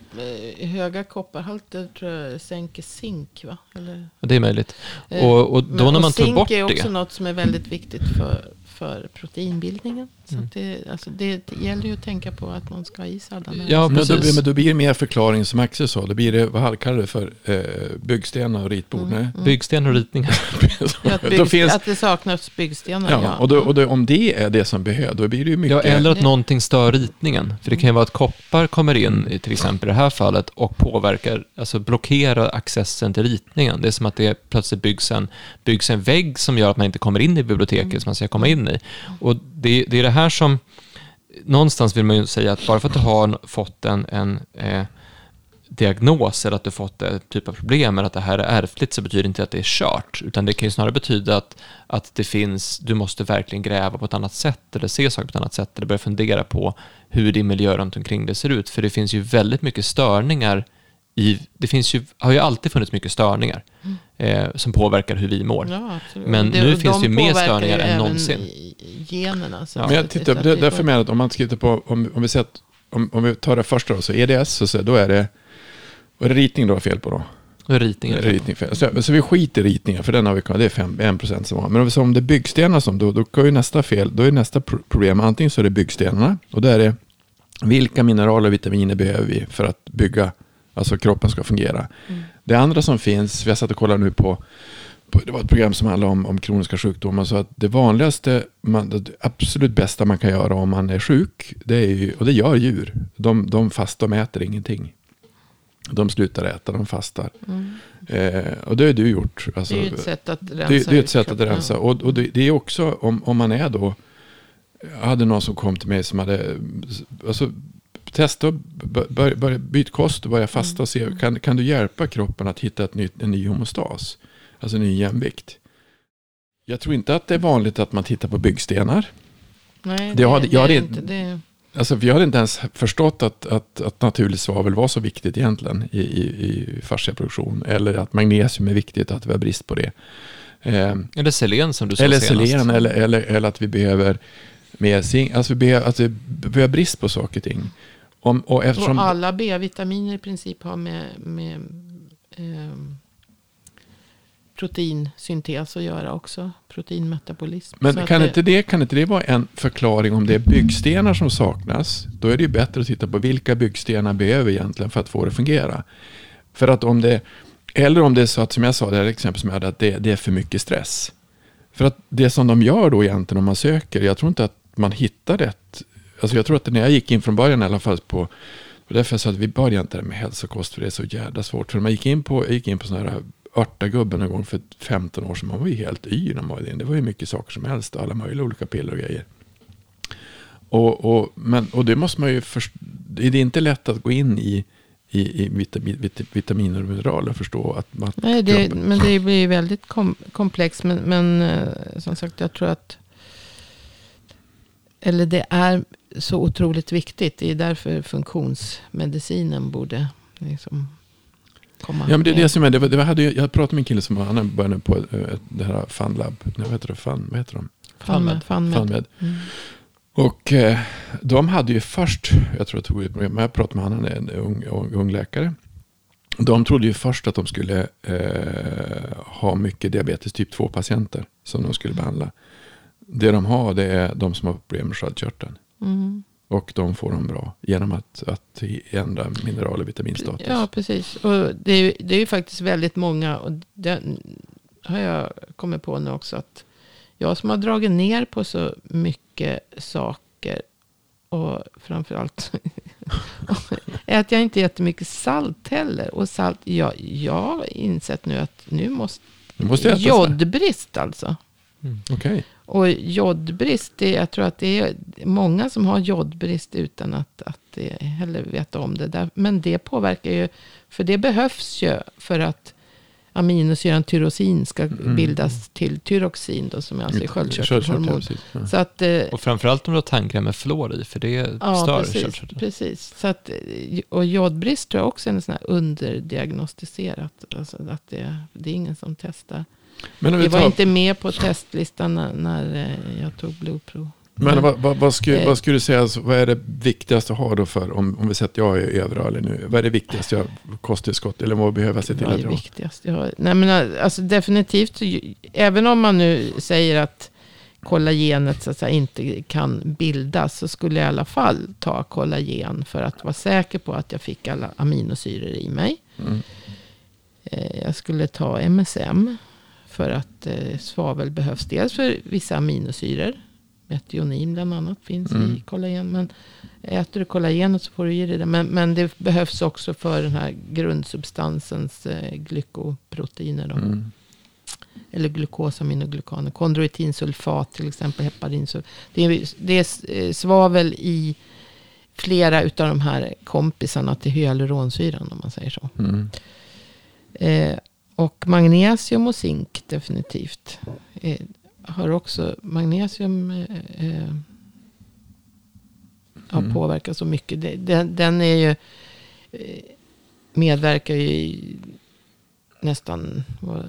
eh, höga kopparhalter tror jag sänker zink, va? Eller? Det är möjligt. Eh, och, och då Men, när man tog bort det. Zink är också något som är väldigt viktigt för för proteinbildningen. Så mm. det, alltså det gäller ju att tänka på att man ska ha i alla Ja, men då, men då blir det mer förklaring som Axel sa. Då blir det, vad kallar det för? Eh, byggstenar och ritbord? Mm. Mm. Byggstenar och ritningar. *laughs* att, bygg, finns, att det saknas byggstenar, ja. ja. Och, då, och då, om det är det som behövs, då blir det ju mycket... Ja, eller att någonting stör ritningen. För det kan ju vara att koppar kommer in, i till exempel i det här fallet, och påverkar, alltså blockerar accessen till ritningen. Det är som att det plötsligt byggs en, byggs en vägg som gör att man inte kommer in i biblioteket mm. som man ska komma in i. Och det, det är det här som, någonstans vill man ju säga att bara för att du har fått en, en eh, diagnos eller att du fått en typ av problem eller att det här är ärftligt så betyder det inte att det är kört, utan det kan ju snarare betyda att, att det finns, du måste verkligen gräva på ett annat sätt eller se saker på ett annat sätt eller börja fundera på hur din miljö runt omkring det ser ut, för det finns ju väldigt mycket störningar i, det finns ju, har ju alltid funnits mycket störningar mm eh, som påverkar hur vi mår. Ja, Men det, nu de finns det ju mer störningar än någonsin. Generna, ja. Men jag tittar, det, därför menar jag att om man tittar på, om, om vi säger att, om, om vi tar det första då, så EDS, så, så då är det, vad är det ritning då fel på då? Ritning, ritning fel. Så, så vi skiter i ritningen, för den har vi det är 5, 1% som har. Men om, vi, om det är byggstenar som, då, då kan ju nästa fel, då är nästa problem, antingen så är det byggstenarna, och då är det vilka mineraler och vitaminer behöver vi för att bygga Alltså kroppen ska fungera. Mm. Det andra som finns, vi har satt och kollat nu på, på, det var ett program som handlade om, om kroniska sjukdomar. Så att det vanligaste, man, det absolut bästa man kan göra om man är sjuk, det är ju, och det gör djur, de, de fastar, de äter ingenting. De slutar äta, de fastar. Mm. Eh, och det har du gjort. Alltså, det är ju ett sätt att rensa. Det, det är ett sätt att rensa. Och, och det, det, är också om, om man är då, jag hade någon som kom till mig som hade, alltså testa bör, bör, byt kost och börja fasta och se, mm. kan, kan du hjälpa kroppen att hitta ett nytt, en ny homostas? Alltså en ny jämvikt. Jag tror inte att det är vanligt att man tittar på byggstenar. Nej, det, det, har, det, jag det är inte. Det... Alltså, vi hade inte ens förstått att, att, att naturligt svavel var så viktigt egentligen i, i, i fasciaproduktion. Eller att magnesium är viktigt, att vi har brist på det. Eh, eller selen som du sa Eller selen, eller, eller, eller att vi behöver mer zink. Alltså vi behöver, att vi behöver brist på saker och ting. Om, och, eftersom, och alla B-vitaminer i princip har med, med eh, proteinsyntes att göra också. Proteinmetabolism. Men kan, det, inte det, kan inte det vara en förklaring om det är byggstenar som saknas? Då är det ju bättre att titta på vilka byggstenar behöver egentligen för att få det att fungera. För att om det, eller om det är så att som jag sa, det här exempel som jag hade, att det, det är för mycket stress. För att det som de gör då egentligen om man söker, jag tror inte att man hittar rätt. Alltså jag tror att när jag gick in från början i alla fall på, och därför jag sa att vi börjar inte med hälsokost för det är så jävla svårt. För man gick in på, gick in på sådana här örtagubben en gång för 15 år sedan. Man var ju helt yr när man var Det var ju mycket saker som helst. Alla möjliga olika piller och grejer. Och, och, men, och det måste man ju först, Det är inte lätt att gå in i, i, i vitamin, vit, vitaminer och mineraler och förstå att man... Nej, det, men det blir väldigt kom, komplext. Men, men eh, som sagt, jag tror att... Eller det är så otroligt viktigt. Det är därför funktionsmedicinen borde liksom komma Ja, men det är det som är. Det, var, det hade, jag pratade med en kille som han började på eh, det här FunLab. Vad heter det? Fun, vad heter de? FunMed. FunMed. Mm. Och eh, de hade ju först, jag tror jag tog program, men jag pratade med honom, han är en ung, ung, ung läkare. De trodde ju först att de skulle eh, ha mycket diabetes typ 2-patienter som de skulle behandla. Det de har det är de som har problem med sköldkörteln. Mm. Och de får dem bra genom att, att ändra mineral och vitaminstatus. Ja, precis. Och det är, det är ju faktiskt väldigt många. Och det har jag kommit på nu också. Att jag som har dragit ner på så mycket saker. Och framförallt *laughs* äter jag inte jättemycket salt heller. Och salt, jag, jag har insett nu att nu måste, måste jodbrist alltså. Mm. Okay. Och jodbrist, det, jag tror att det är många som har jodbrist utan att, att heller veta om det. Där. Men det påverkar ju, för det behövs ju för att aminosyran tyrosin ska mm. bildas till tyroxin då, som är alltså sköldkörtelhormon. Ja. Så att, eh, och framförallt om du har tandkräm med fluor i, för det ja, stör precis, precis. Så att, och jodbrist tror jag också är en sån här underdiagnostiserat. Alltså att det, det är ingen som testar. Men vi var tar... inte med på testlistan när, när eh, jag tog blodprov. Men vad, vad, vad, skulle, vad skulle du säga, alltså, vad är det viktigaste att ha då för, om, om vi säger att jag är överrörlig nu, vad är det viktigaste jag kosttillskott, eller vad behöver jag se till att jag har? Viktigast jag Nej men alltså definitivt, även om man nu säger att kollagenet så att säga, inte kan bildas, så skulle jag i alla fall ta kollagen för att vara säker på att jag fick alla aminosyror i mig. Mm. Eh, jag skulle ta MSM för att eh, svavel behövs dels för vissa aminosyror. Metionin bland annat finns mm. i kollagen. Men äter du kollagenet så får du i dig det. Men, men det behövs också för den här grundsubstansens eh, glykoproteiner. Då. Mm. Eller glukosaminoglykaner. Kondroitinsulfat till exempel. Heparinsulfat. Det är, det är eh, svavel i flera av de här kompisarna till hyaluronsyran om man säger så. Mm. Eh, och magnesium och zink definitivt. Eh, har också magnesium eh, eh har mm. påverkat så mycket. Den, den är ju, eh, medverkar ju i nästan, vad,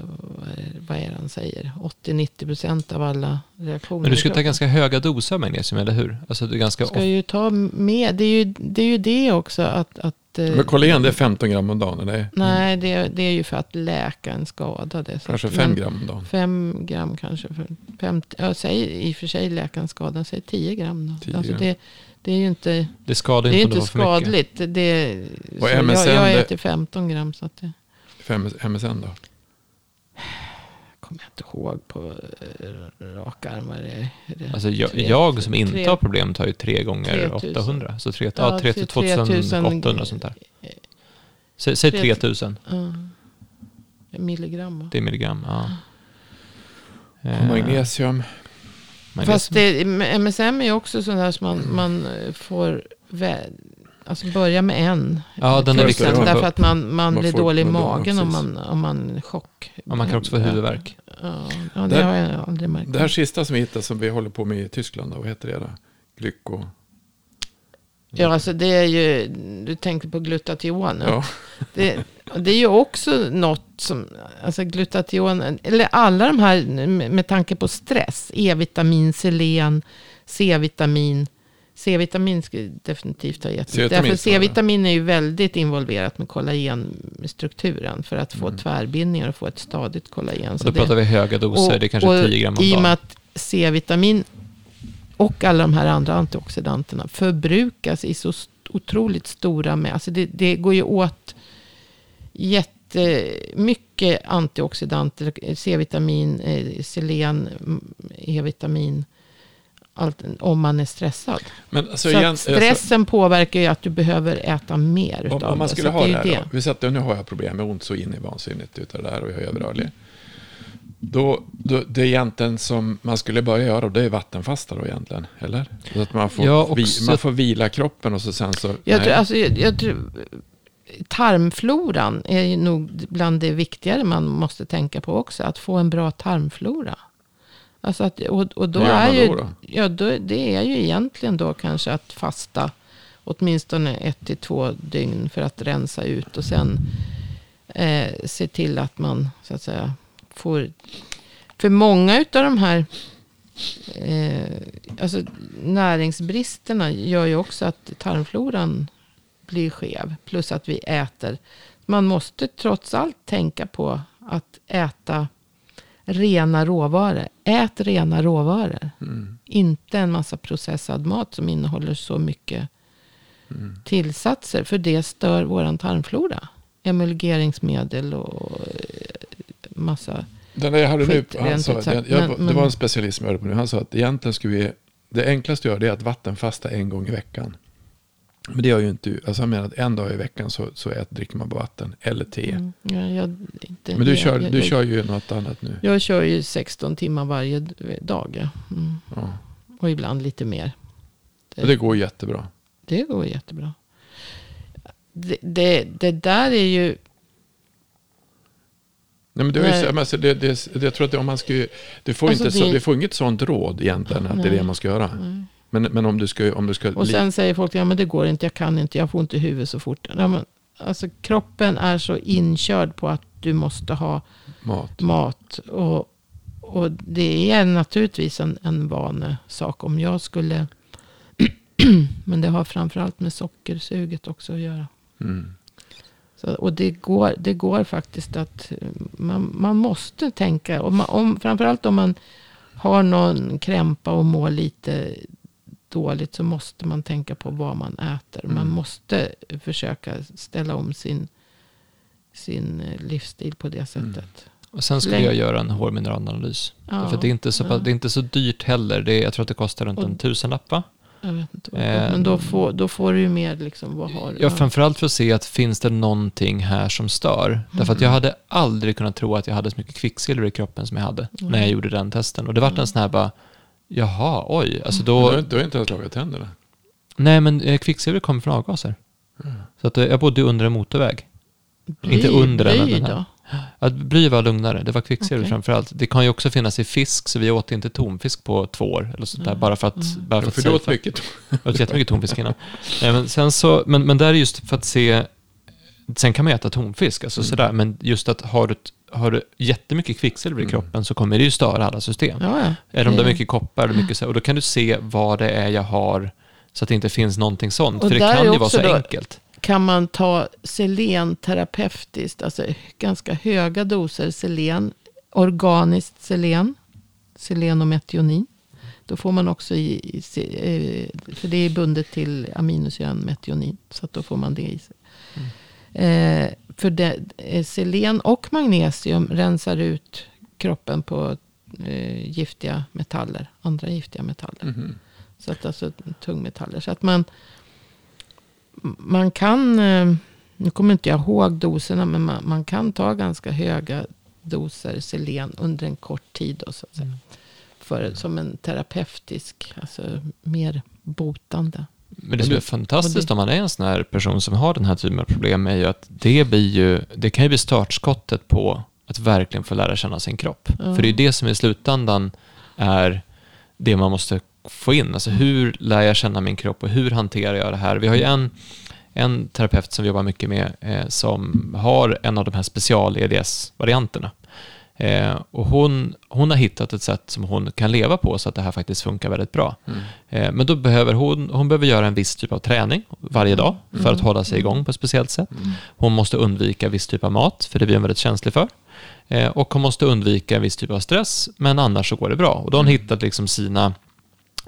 vad är det han säger, 80-90% av alla reaktioner. Men du ska ta ganska höga doser magnesium, eller hur? Alltså du ganska ska ju ta med, det är ju det, är ju det också att, att Eh, Men kolla igen, det är 15 gram om dagen? Eller? Nej, det, det är ju för att läka en skada. Det, kanske 5 gram om dagen? 5 gram kanske. För 50, jag säger i och för sig läka en skada, säg 10 gram. Då. 10 alltså. Det, det är ju inte, det skadar det är inte, inte skadligt. Det, och MSN, jag, jag äter 15 gram. Så att det, för MSN då? Kommer jag inte ihåg på eh, rak armar. Alltså jag, jag som inte tre, har problem tar ju tre gånger 3000. 800. Så tre, ja, 3 till 2800 sånt där. Säg, säg 3000. Uh, milligram. Det är milligram, ja. Och magnesium. Fast det, MSM är också sånt där som man, man får Alltså börja med en. Ja, den är viktig. Därför att man, man, blir dålig i magen om man, om man chock. Ja, man kan också få huvudvärk. Ja, ja det, det har jag aldrig märkt. Det här sista som vi hittade som vi håller på med i Tyskland, vad heter det? Glyko... Ja, alltså det är ju, du tänker på glutation. Ja. Det, det är ju också något som, alltså glutation, eller alla de här med tanke på stress, E-vitamin, selen, C-vitamin. C-vitamin ska definitivt ha gett. Därför C-vitamin är ju väldigt involverat med kollagenstrukturen. För att få mm. tvärbindningar och få ett stadigt kollagen. Och då pratar vi höga doser, och, det är kanske 10 gram om dagen. I och med att C-vitamin och alla de här andra antioxidanterna förbrukas i så otroligt stora med. Alltså det, det går ju åt jättemycket antioxidanter, C-vitamin, eh, selen, E-vitamin. Allt, om man är stressad. Men alltså, så igen, stressen alltså, påverkar ju att du behöver äta mer om, om man skulle det. ha det här det. Då, vi säger att nu har jag problem med ont så in i vansinnigt utav det där och jag är överrörlig. Då, då, det egentligen som man skulle börja göra, det är vattenfasta då egentligen, eller? Så att man får, ja, vi, man får vila kroppen och så sen så... Jag tror, alltså, jag, jag tror, tarmfloran är nog bland det viktigare man måste tänka på också. Att få en bra tarmflora. Alltså att, och, och då är ju, då? Ja, då, det är ju egentligen då kanske att fasta åtminstone ett till två dygn för att rensa ut. Och sen eh, se till att man så att säga får... För många av de här eh, alltså näringsbristerna gör ju också att tarmfloran blir skev. Plus att vi äter. Man måste trots allt tänka på att äta rena råvaror. Ät rena råvaror. Mm. Inte en massa processad mat som innehåller så mycket mm. tillsatser. För det stör våran tarmflora. Emulgeringsmedel och massa Den jag hade nu, han sa, jag, jag, men, det var en specialist som jag hörde på nu. Han sa att egentligen skulle vi, det enklaste att göra det är att vattenfasta en gång i veckan. Men det gör ju inte du. Alltså han menar att en dag i veckan så, så ät, dricker man bara vatten eller te. Mm, ja, jag, inte, Men du, kör, jag, du kör ju något annat nu. Jag kör ju 16 timmar varje dag. Mm. Ja. Och ibland lite mer. Det, det går jättebra. Det går jättebra. Det, det, det där är ju Nej, men det är ju, alltså, det, det, jag tror att om man ska, du får, alltså inte det, så, du får inget sånt råd egentligen att nej, det är det man ska göra. Men, men om du ska... Om du ska och sen säger folk, ja men det går inte, jag kan inte, jag får inte i huvudet så fort. Ja, men, alltså kroppen är så inkörd på att du måste ha mat. mat och, och det är naturligtvis en, en vanesak. Om jag skulle... *clears throat* men det har framförallt med sockersuget också att göra. Mm. Så, och det går, det går faktiskt att man, man måste tänka. Om man, om, framförallt om man har någon krämpa och mår lite dåligt. Så måste man tänka på vad man äter. Mm. Man måste försöka ställa om sin, sin eh, livsstil på det mm. sättet. Mm. Och sen skulle Läng jag göra en hårmineralanalys. Ja, för det är, inte så, ja. det är inte så dyrt heller. Det är, jag tror att det kostar runt och, en tusenlapp jag vet inte vad eh, men då får, då får du ju mer liksom, vad har Ja, framförallt för att se att finns det någonting här som stör. Mm. Därför att jag hade aldrig kunnat tro att jag hade så mycket kvicksilver i kroppen som jag hade mm. när jag gjorde den testen. Och det var en sån här bara, jaha, oj. Alltså då, du, du har inte ens lagat tänderna? Nej, men eh, kvicksilver kommer från avgaser. Mm. Så att, eh, jag bodde under en motorväg. Bly, inte under den. Bly då? Att bly var lugnare, det var kvicksilver okay. framförallt. Det kan ju också finnas i fisk, så vi åt inte tonfisk på två år. Eller sånt där, mm. Bara för att... Mm. Bara för, att för du åt mycket. Jag åt jättemycket tonfisk innan. men, sen så, men, men där är just för att se... Sen kan man äta tonfisk, alltså mm. sådär. Men just att har du, har du jättemycket kvicksilver i mm. kroppen så kommer det ju störa alla system. Ja, ja. Eller om det är mycket koppar, eller mycket så, och då kan du se vad det är jag har så att det inte finns någonting sånt. Och för det kan ju vara så då, enkelt kan man ta selen terapeutiskt, alltså ganska höga doser selen, organiskt selen, selen och metionin. Då får man också i, i, för det är bundet till aminosyran metionin. Så då får man det i sig. Mm. Eh, för det, eh, selen och magnesium rensar ut kroppen på eh, giftiga metaller. Andra giftiga metaller. Mm. Så att alltså tungmetaller. Så att man man kan, eh, nu kommer inte jag ihåg doserna, men man, man kan ta ganska höga doser selen under en kort tid. Då, så att säga. Mm. För, som en terapeutisk, alltså mer botande. Men det som är fantastiskt det, om man är en sån här person som har den här typen av problem är ju att det, blir ju, det kan ju bli startskottet på att verkligen få lära känna sin kropp. Mm. För det är det som i slutändan är det man måste få in. Alltså hur lär jag känna min kropp och hur hanterar jag det här? Vi har ju en, en terapeut som vi jobbar mycket med eh, som har en av de här special-EDS-varianterna. Eh, och hon, hon har hittat ett sätt som hon kan leva på så att det här faktiskt funkar väldigt bra. Mm. Eh, men då behöver hon, hon behöver göra en viss typ av träning varje dag för mm. att hålla sig igång på ett speciellt sätt. Mm. Hon måste undvika viss typ av mat, för det blir hon väldigt känslig för. Eh, och hon måste undvika en viss typ av stress, men annars så går det bra. Och då har hon mm. hittat liksom sina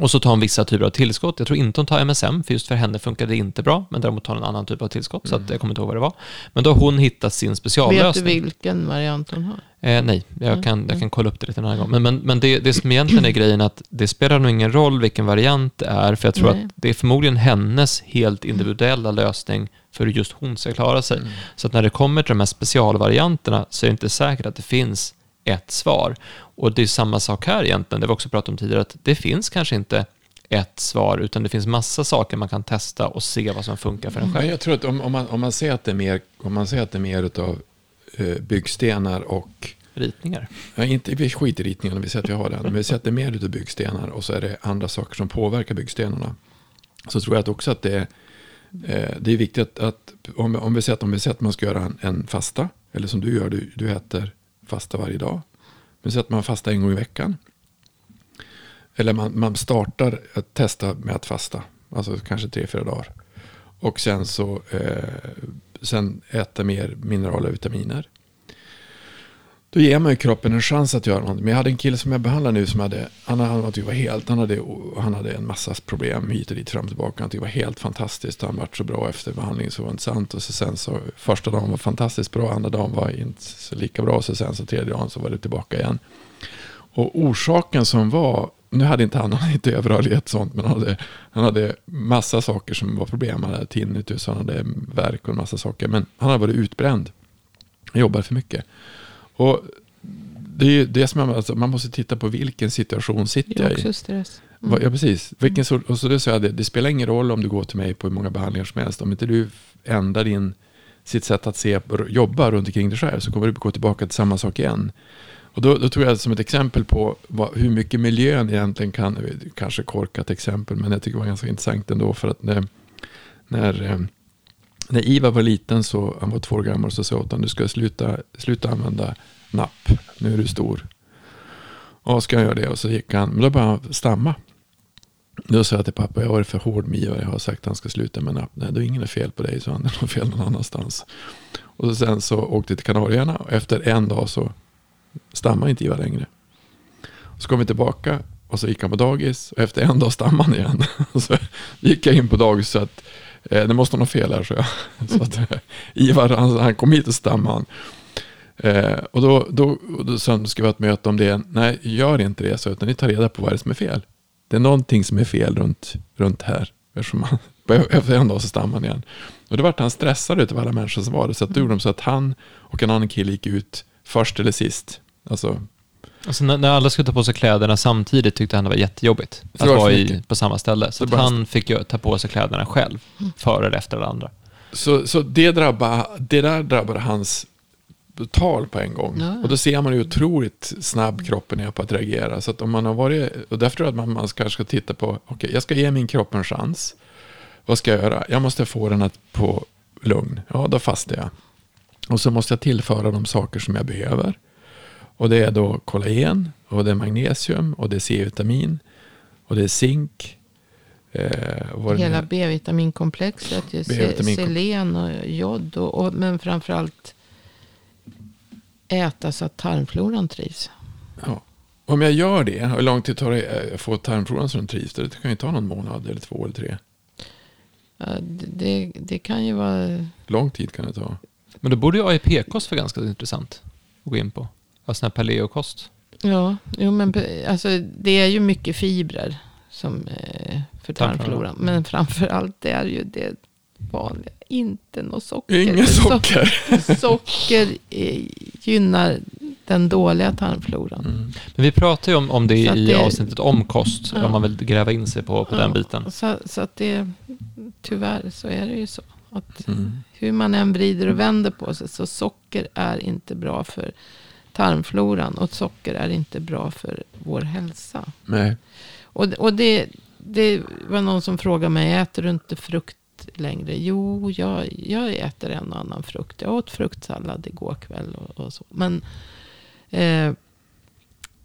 och så tar hon vissa typer av tillskott. Jag tror inte hon tar MSM, för just för henne funkar det inte bra. Men däremot tar hon en annan typ av tillskott, mm. så att jag kommer inte ihåg vad det var. Men då har hon hittat sin speciallösning. Vet du vilken variant hon har? Eh, nej, jag kan, jag kan kolla upp det lite en annan gång. Men, men, men det, det som egentligen är grejen är att det spelar nog ingen roll vilken variant det är, för jag tror nej. att det är förmodligen hennes helt individuella lösning för hur just hon ska klara sig. Mm. Så att när det kommer till de här specialvarianterna så är det inte säkert att det finns ett svar. Och det är samma sak här egentligen, det vi också pratat om tidigare, att det finns kanske inte ett svar, utan det finns massa saker man kan testa och se vad som funkar för en själv. jag tror att om, om, man, om man ser att det är mer, om man ser att det är mer utav eh, byggstenar och ritningar. Ja, inte, vi skiter i ritningarna, vi säger att vi har den. Men vi säger att det är mer utav byggstenar och så är det andra saker som påverkar byggstenarna. Så tror jag också att det är, eh, det är viktigt att, att om, om, vi säger att, om vi säger att man ska göra en, en fasta, eller som du gör, du, du äter fasta varje dag. Men så att man fastar en gång i veckan. Eller man, man startar att testa med att fasta. Alltså kanske tre, fyra dagar. Och sen så eh, sen äta mer mineraler och vitaminer. Då ger man ju kroppen en chans att göra någonting. Men jag hade en kille som jag behandlade nu som hade, han, han, var helt, han, hade, han hade en massa problem hit och dit, fram och tillbaka. Han tyckte det var helt fantastiskt. Han var så bra efter behandlingen så var det inte sant. Och så sen så, första dagen var fantastiskt bra, andra dagen var inte så lika bra. Och Så sen så tredje dagen så var det tillbaka igen. Och orsaken som var, nu hade inte han, han inte överrörlighet sånt, men han hade, han hade massa saker som var problem. Han hade tinnitus, han hade värk och en massa saker. Men han hade varit utbränd. Han jobbade för mycket. Och det är ju det som man, alltså, man måste titta på vilken situation sitter jag i. stress. Mm. Ja, precis. Vilken, och så det, så jag, det, det spelar ingen roll om du går till mig på hur många behandlingar som helst. Om inte du ändrar din, sitt sätt att se, jobba runt omkring dig själv så kommer du gå tillbaka till samma sak igen. Och då, då tror jag som ett exempel på vad, hur mycket miljön egentligen kan, kanske korkat exempel, men jag tycker det var ganska intressant ändå för att när, när eh, när Iva var liten, så han var två år gammal, så sa jag åt honom, du ska sluta, sluta använda napp, nu är du stor. Och ska jag göra det? Och så gick han, men då började han stamma. Då sa jag till pappa, jag har varit för hård med Iva, jag har sagt att han ska sluta med napp. Nej, då är inget fel på dig, så han, det är fel någon annanstans. Och sen så åkte vi till Kanarieöarna och efter en dag så stammade inte Iva längre. Så kom vi tillbaka och så gick han på dagis och efter en dag stammade han igen. Och *laughs* så gick jag in på dagis så att Eh, det måste vara något fel här, så jag. *laughs* Så att, eh, Ivar, han, han kom hit och stammade han. Eh, och då, då, då så ska vi ha ett möte om det. Nej, gör inte det, så, utan ni tar reda på vad det är som är fel. Det är någonting som är fel runt, runt här. Eftersom man, *laughs* efter en dag så stammade han igen. Och då vart han stressad utav alla människor som var det. Så att då gjorde de så att han och en annan kille gick ut först eller sist. Alltså Alltså när, när, alla skulle ta på sig kläderna samtidigt tyckte han det var jättejobbigt att vara i, på samma ställe. Så han fick ju ta på sig kläderna själv, före eller efter alla andra. Så, så det, drabbar, det där drabbade hans tal på en gång. Ja. Och då ser man ju otroligt snabb kroppen är på att reagera. Så att om man har varit, och därför tror jag att man, man kanske ska titta på, okej, okay, jag ska ge min kropp en chans. Vad ska jag göra? Jag måste få den att på lugn. Ja, då fastar jag. Och så måste jag tillföra de saker som jag behöver. Och det är då kollagen, och det är magnesium, och det är C-vitamin, och det är zink. Eh, Hela B-vitaminkomplexet, B-vitamin selen och jod, och, och, men framförallt äta så att tarmfloran trivs. Ja. Om jag gör det, hur lång tid tar det att få tarmfloran så den trivs? Det kan ju ta någon månad, eller två eller tre. Ja, det, det kan ju vara... Lång tid kan det ta. Men då borde ju AIP-kost vara ganska intressant att gå in på. Av sån här paleokost. Ja, jo, men alltså, det är ju mycket fibrer som, eh, för tarmfloran. Men framför allt är ju det vanliga. Inte något socker. Inget socker. So *laughs* socker eh, gynnar den dåliga tarmfloran. Mm. Men vi pratar ju om, om det i det, avsnittet om kost. Ja. Om man vill gräva in sig på, på ja, den biten. Så, så, att det, tyvärr så är det ju så. Att mm. Hur man än vrider och vänder på sig. Så socker är inte bra för tarmfloran. Och socker är inte bra för vår hälsa. Nej. Och, och det, det var någon som frågade mig, äter du inte frukt längre? Jo, jag, jag äter en och annan frukt. Jag åt fruktsallad igår kväll och, och så. Men eh,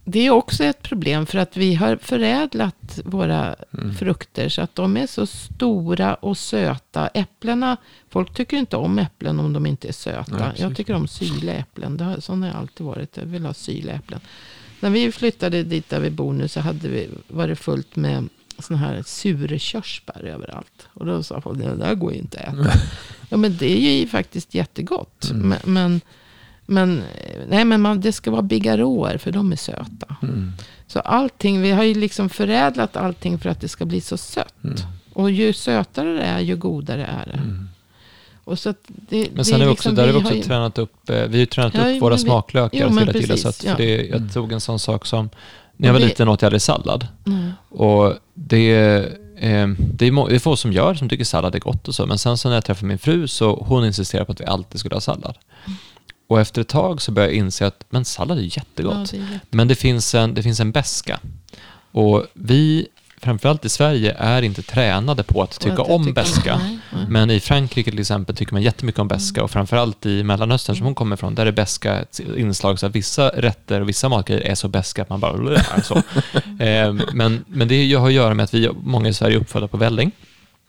det är också ett problem för att vi har förädlat våra mm. frukter så att de är så stora och söta. Äpplena, folk tycker inte om äpplen om de inte är söta. Nej, jag tycker om syrliga äpplen. Det har, sån har jag alltid varit. Jag vill ha syrliga äpplen. När vi flyttade dit där vi bor nu så hade vi, var det fullt med såna här surkörsbär överallt. Och då sa folk, det där går ju inte att äta. *laughs* ja men det är ju faktiskt jättegott. Mm. Men, men men, nej, men man, det ska vara bigarråer för de är söta. Mm. Så allting, vi har ju liksom förädlat allting för att det ska bli så sött. Mm. Och ju sötare det är, ju godare är det. Mm. Och så det, men sen det är också, liksom, där har vi också ju, tränat upp, eh, vi har ju tränat ja, upp våra vi, smaklökar jo, till att gilla sött. Ja. För det, jag mm. tog en sån sak som, när jag var liten åt jag aldrig sallad. Mm. Och det, eh, det är få som gör, som tycker sallad är gott och så. Men sen så när jag träffade min fru så hon insisterade på att vi alltid skulle ha sallad. Mm. Och efter ett tag så började jag inse att men sallad är jättegott. Ja, det är jätte... Men det finns, en, det finns en beska. Och vi, framförallt i Sverige, är inte tränade på att tycka om beska. Men i Frankrike till exempel tycker man jättemycket om beska. Mm. Och framförallt i Mellanöstern som hon kommer ifrån, där är beska ett inslag. Så att vissa rätter och vissa matgrejer är så beska att man bara... *laughs* Så. eh, men, men det har att göra med att vi, många i Sverige är uppfödda på välling.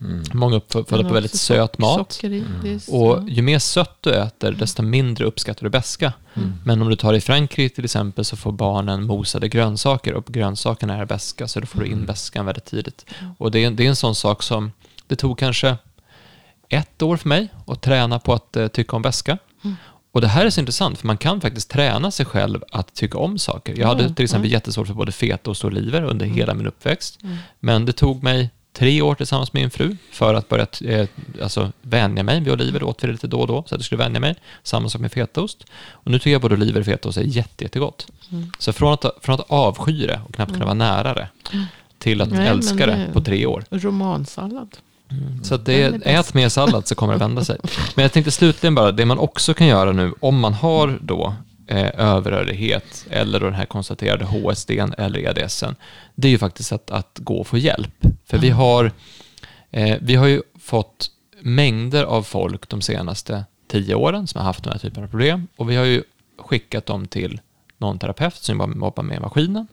Mm. Många uppfödda på väldigt söt mat. Mm. Och ju mer sött du äter, desto mindre uppskattar du beska. Mm. Men om du tar i Frankrike till exempel så får barnen mosade grönsaker och grönsakerna är beska så då får du in mm. beskan väldigt tidigt. Mm. Och det är, det är en sån sak som det tog kanske ett år för mig att träna på att uh, tycka om beska. Mm. Och det här är så intressant, för man kan faktiskt träna sig själv att tycka om saker. Jag hade till exempel jättesvårt för både fetaost och oliver under hela min uppväxt. Men det tog mig tre år tillsammans med min fru för att börja eh, alltså, vänja mig vid oliver. Åt vi det lite då och då så att det skulle vänja mig. Samma sak med fetaost. Och nu tycker jag både oliver och fetaost är jätte, jättegott. Mm. Så från att, från att avsky det och knappt kunna vara nära det till att Nej, älska det, på tre år. Romansallad. Mm. Så det, ät mer sallad så kommer det vända sig. *laughs* Men jag tänkte slutligen bara, det man också kan göra nu om man har då eh, överrörlighet eller den här konstaterade HSD eller EDSen, det är ju faktiskt att, att gå och få hjälp. För mm. vi, har, eh, vi har ju fått mängder av folk de senaste tio åren som har haft den här typen av problem och vi har ju skickat dem till någon terapeut som jobbar med maskinen.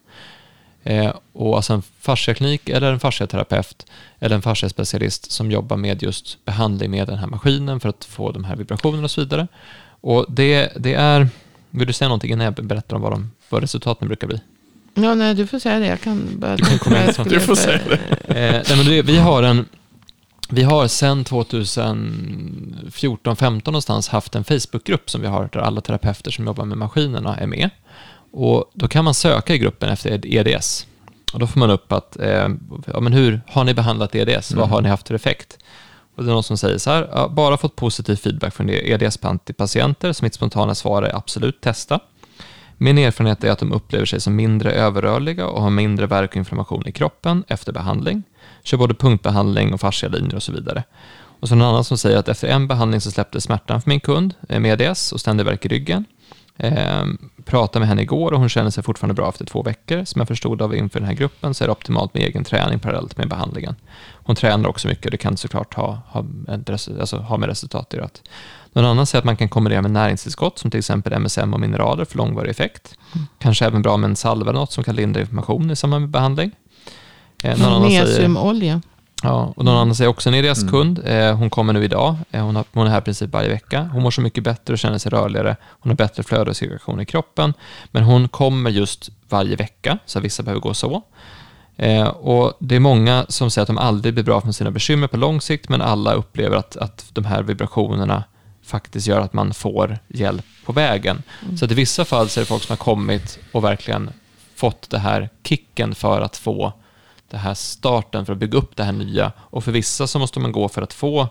Eh, och alltså en fasciaklinik eller en fasciaterapeut eller en fasciaspecialist som jobbar med just behandling med den här maskinen för att få de här vibrationerna och så vidare. Och det, det är vill du säga någonting innan jag berättar om vad, de, vad resultaten brukar bli? Ja, nej, du får säga det. Jag kan bara... du får säga det. Eh, nej, men det, vi har en... Vi har sedan 2014-15 någonstans haft en Facebookgrupp som vi har där alla terapeuter som jobbar med maskinerna är med. Och då kan man söka i gruppen efter EDS. Och då får man upp att, eh, ja men hur har ni behandlat EDS? Mm. Vad har ni haft för effekt? Och det är någon som säger så här, bara fått positiv feedback från EDS-patienter, så mitt spontana svar är absolut testa. Min erfarenhet är att de upplever sig som mindre överrörliga och har mindre värk och inflammation i kroppen efter behandling. Kör både punktbehandling och fascialinjer och så vidare. Och så någon annan som säger att efter en behandling så släppte smärtan för min kund eh, med EDS och ständig värk i ryggen. Ehm, pratade med henne igår och hon känner sig fortfarande bra efter två veckor. Som jag förstod av inför den här gruppen så är det optimalt med egen träning parallellt med behandlingen. Hon tränar också mycket och det kan såklart ha, ha, alltså, ha med resultat i det. Någon annan säger att man kan kombinera med näringstillskott som till exempel MSM och mineraler för långvarig effekt. Mm. Kanske även bra med en salva eller något som kan lindra inflammation i samband med behandling. Eh, Magnesiumolja. Ja, och någon annan säger också en EDS-kund. Mm. Eh, hon kommer nu idag. Eh, hon, har, hon är här i princip varje vecka. Hon mår så mycket bättre och känner sig rörligare. Hon har bättre flöde och cirkulation i kroppen. Men hon kommer just varje vecka, så vissa behöver gå så. Eh, och Det är många som säger att de aldrig blir bra från sina bekymmer på lång sikt, men alla upplever att, att de här vibrationerna faktiskt gör att man får hjälp på vägen. Mm. Så att i vissa fall så är det folk som har kommit och verkligen fått det här kicken för att få det här starten för att bygga upp det här nya. Och för vissa så måste man gå för att få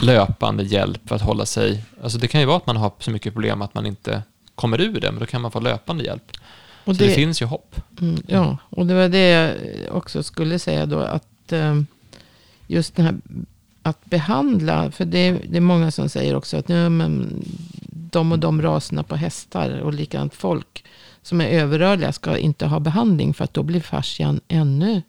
löpande hjälp för att hålla sig... Alltså det kan ju vara att man har så mycket problem att man inte kommer ur det, men då kan man få löpande hjälp. Och så det, finns ju hopp. Mm, ja, och det var det jag också skulle säga då, att eh, just det här att behandla, för det, det är många som säger också att ja, men de och de raserna på hästar och likadant folk som är överrörliga ska inte ha behandling. För att då blir fascian ännu,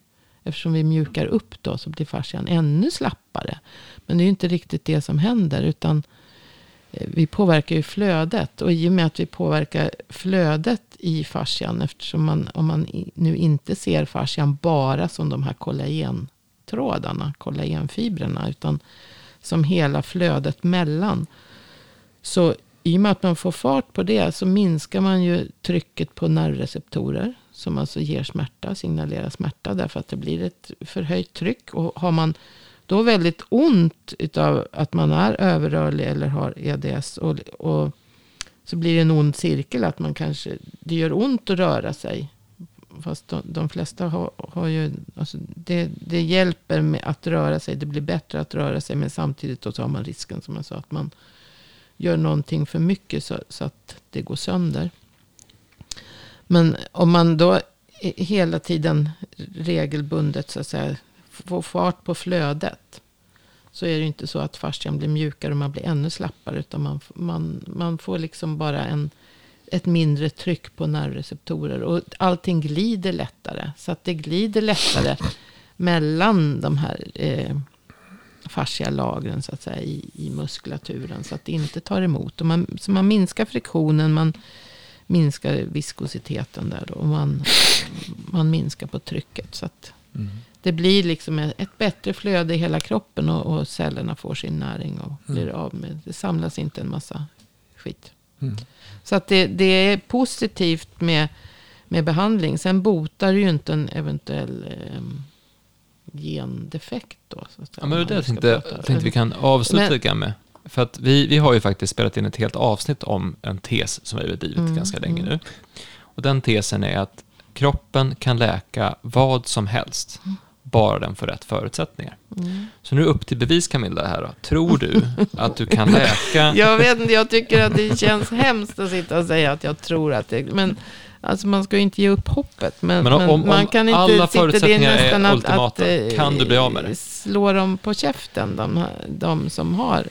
eftersom vi mjukar upp då, så blir fascian ännu slappare. Men det är ju inte riktigt det som händer. Utan vi påverkar ju flödet. Och i och med att vi påverkar flödet i fascian. Eftersom man, om man nu inte ser fascian bara som de här kollagentrådarna, kollagenfibrerna. Utan som hela flödet mellan. Så i och med att man får fart på det så minskar man ju trycket på nervreceptorer. Som alltså ger smärta, signalerar smärta. Därför att det blir ett förhöjt tryck. Och har man då väldigt ont av att man är överrörlig eller har EDS. Och, och så blir det en ond cirkel. Att man kanske, det gör ont att röra sig. Fast de, de flesta har, har ju, alltså det, det hjälper med att röra sig. Det blir bättre att röra sig. Men samtidigt då har man risken som jag sa. Att man gör någonting för mycket så, så att det går sönder. Men om man då hela tiden regelbundet så att säga, får fart på flödet. Så är det inte så att fascian blir mjukare och man blir ännu slappare. Utan man, man, man får liksom bara en, ett mindre tryck på nervreceptorer. Och allting glider lättare. Så att det glider lättare *laughs* mellan de här eh, fascialagren så att säga, i, i muskulaturen. Så att det inte tar emot. Och man, så man minskar friktionen. Man minskar viskositeten där. Då, och man, man minskar på trycket. Så att mm. Det blir liksom ett bättre flöde i hela kroppen. Och, och cellerna får sin näring och mm. blir av med. Det samlas inte en massa skit. Mm. Så att det, det är positivt med, med behandling. Sen botar ju inte en eventuell eh, gendefekt. Då, så att ja, men det jag tänkte, tänkte vi kan avsluta lite med. För att vi, vi har ju faktiskt spelat in ett helt avsnitt om en tes som vi har bedrivit mm, ganska länge mm. nu. Och den tesen är att kroppen kan läka vad som helst, mm. Bara den får rätt förutsättningar. Mm. Så nu är det upp till bevis Camilla här då. Tror du *laughs* att du kan läka? jag vet inte, jag tycker att det känns hemskt att sitta och säga att jag tror att det, men Alltså man ska ju inte ge upp hoppet. Men, men, om, men man kan inte alla förutsättningar är ultimata, att, att, kan du bli av med det? Slå dem på käften, de, här, de som har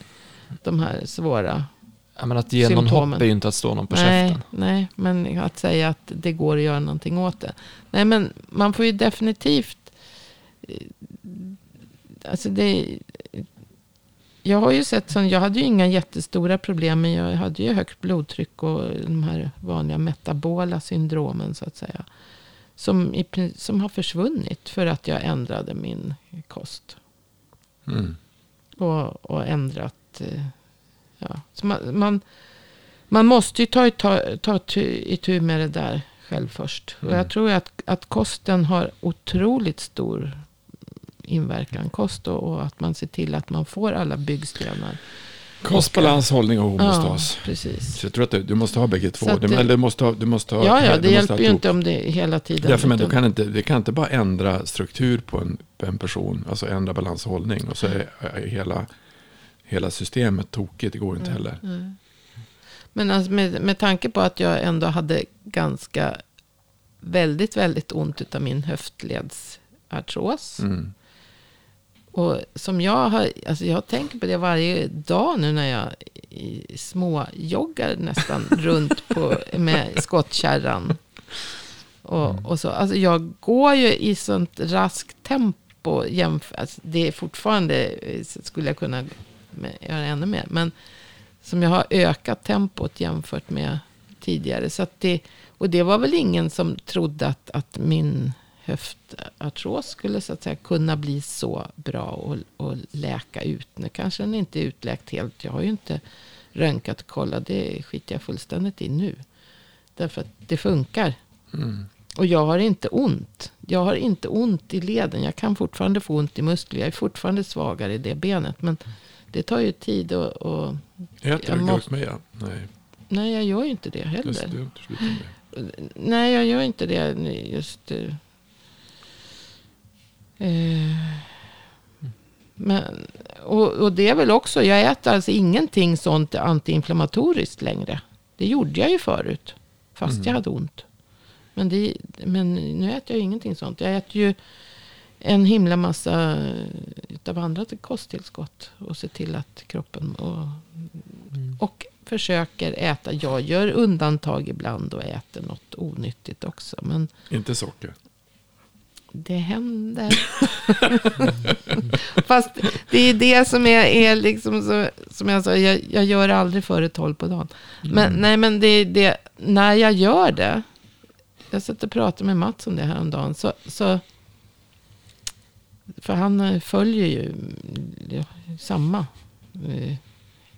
de här svåra ja, men Att ge symptomen. någon hopp är ju inte att slå någon på nej, käften. Nej, men att säga att det går att göra någonting åt det. Nej, men man får ju definitivt... Eh, alltså det, jag har ju sett som, jag hade ju inga jättestora problem. Men jag hade ju högt blodtryck och de här vanliga metabola syndromen så att säga. Som, i, som har försvunnit för att jag ändrade min kost. Mm. Och, och ändrat, eh, ja. Så man, man, man måste ju ta, ta, ta itu med det där själv först. Mm. Och jag tror att, att kosten har otroligt stor inverkan. Kost och, och, att man ser till att man får alla byggstenar. Kostbalans, hållning och homostas. Ja, precis. Så jag tror att du, du måste ha bägge två. Det, eller du måste ha, du måste ha, ja, ja, det hjälper ju inte om det hela tiden. Därför, men du kan inte, det kan inte bara ändra struktur på en, på en person. Alltså ändra balans och hållning. Och så är, är hela, hela systemet tokigt. Det går inte mm, heller. Mm. Men alltså med, med tanke på att jag ändå hade ganska väldigt, väldigt ont av min höftledsartros. Mm. Och som jag har, alltså jag tänker på det varje dag nu när jag småjoggar nästan *laughs* runt på, med skottkärran. Och, mm. och så. Alltså jag går ju i sånt raskt tempo. Jämför, alltså det är fortfarande, skulle jag kunna göra ännu mer. Men som jag har ökat tempot jämfört med tidigare. Så det, och det var väl ingen som trodde att, att min höftartros skulle så att säga kunna bli så bra och, och läka ut. Nu kanske den inte är utläkt helt. Jag har ju inte röntgat och kollat. Det skiter jag fullständigt i nu. Därför att det funkar. Mm. Och jag har inte ont. Jag har inte ont i leden. Jag kan fortfarande få ont i muskler. Jag är fortfarande svagare i det benet. Men det tar ju tid och... och Äter du måste... Nej. Nej, jag gör ju inte det heller. Nej, jag gör inte det. Just Eh, men, och, och, det är väl också, jag äter alltså ingenting sånt antiinflammatoriskt längre. Det gjorde jag ju förut. Fast mm. jag hade ont. Men, det, men nu äter jag ingenting sånt. Jag äter ju en himla massa av andra kosttillskott. Och ser till att kroppen... Och, mm. och försöker äta. Jag gör undantag ibland och äter något onyttigt också. Men Inte socker? Det händer. *laughs* Fast det är det som är, är liksom så, som jag sa, jag, jag gör aldrig före tolv på dagen. Men mm. nej, men det är det, när jag gör det. Jag satt och pratade med Mats om det här om dagen. Så, så, för han följer ju ja, samma eh,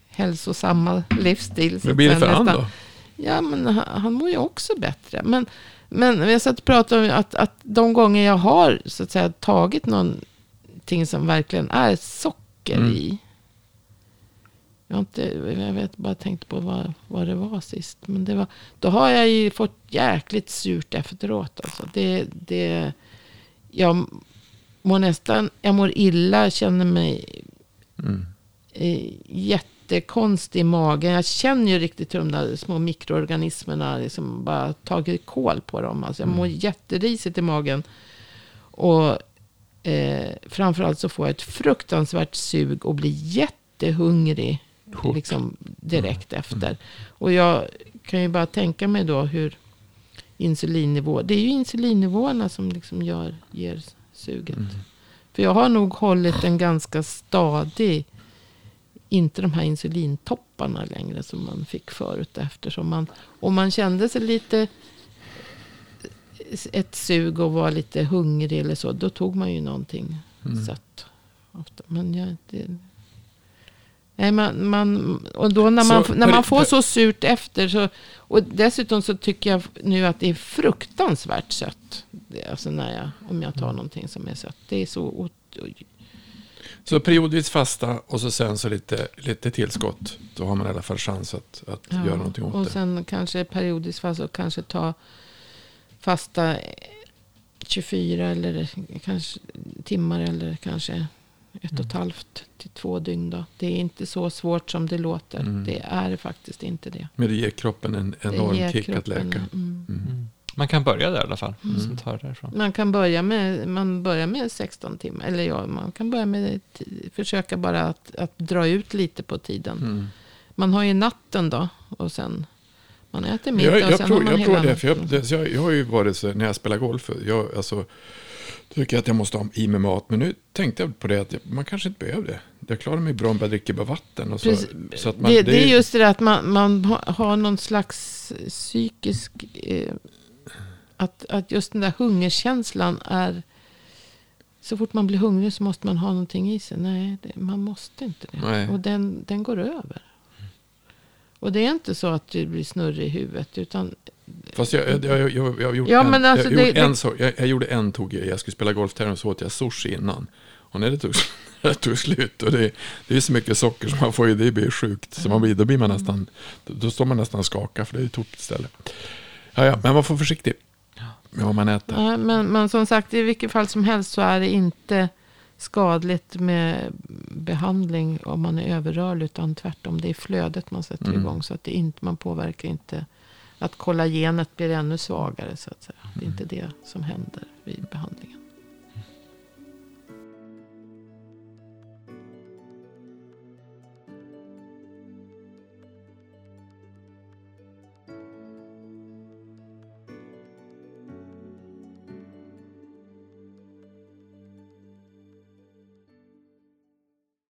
hälsosamma livsstil. Vad blir det för han då? Ja, men han, han mår ju också bättre. Men, men jag satt och pratade om att, att de gånger jag har så att säga, tagit någonting som verkligen är socker mm. i. Jag, har inte, jag vet bara tänkt på vad, vad det var sist. Men det var, då har jag ju fått jäkligt surt efteråt. Alltså. Det, det, jag mår nästan, jag mår illa, känner mig mm. eh, jätte jättekonstig i magen. Jag känner ju riktigt hur de där små mikroorganismerna liksom bara tagit kål på dem. Alltså jag mår mm. jätterisigt i magen. Och eh, framförallt så får jag ett fruktansvärt sug och blir jättehungrig. Liksom direkt mm. efter. Och jag kan ju bara tänka mig då hur insulinnivå. Det är ju insulinnivåerna som liksom gör, ger suget. Mm. För jag har nog hållit en ganska stadig inte de här insulintopparna längre som man fick förut. Eftersom man, om man kände sig lite ett sug och var lite hungrig eller så. Då tog man ju någonting mm. sött. Ofta. Men jag, det, nej, man, man, och då när man, så, när man får så surt efter. Så, och dessutom så tycker jag nu att det är fruktansvärt sött. Det, alltså när jag, om jag tar mm. någonting som är sött. Det är så så periodvis fasta och så sen så lite, lite tillskott. Då har man i alla fall chans att, att ja, göra någonting åt och det. Och sen kanske periodvis fasta och kanske ta fasta 24 eller kanske timmar eller kanske ett och ett mm. halvt till två dygn. Då. Det är inte så svårt som det låter. Mm. Det är faktiskt inte det. Men det ger kroppen en enorm kick att läka. Mm. Man kan börja där i alla fall. Mm. Sen tar därifrån. Man kan börja med, man börjar med 16 timmar. Eller ja, man kan börja med försöka bara att, att dra ut lite på tiden. Mm. Man har ju natten då. Och sen man äter middag jag, jag och sen tror, har man jag hela tror det, för jag, det, jag, jag har ju varit så när jag spelar golf. Jag, alltså, tycker att jag måste ha i mig mat. Men nu tänkte jag på det att man kanske inte behöver det. Jag klarar mig bra om jag dricker bara vatten. Och så, så att man, det, det, är just det där att man, man har någon slags psykisk eh, att, att just den där hungerkänslan är... Så fort man blir hungrig så måste man ha någonting i sig. Nej, det, man måste inte det. Nej. Och den, den går över. Och det är inte så att du blir snurrig i huvudet. Utan, Fast jag, jag, jag, jag, jag gjort ja, en, alltså jag, det, en så, jag, jag, gjorde en tog jag skulle spela golftävling så åt jag sushi innan. Och när det tog, *laughs* det tog slut och det, det är så mycket socker som man får i det blir sjukt. Så man blir, då blir man nästan, då står man nästan och skakar för det är ett tomt ställe. Ja, ja, men man får försiktig vad man äter. Ja, men, men som sagt, i vilket fall som helst så är det inte skadligt med behandling om man är överrörlig. Utan tvärtom, det är flödet man sätter mm. igång. Så att det inte, man påverkar inte att kollagenet blir ännu svagare. Så att säga. Det är inte det som händer vid behandlingen.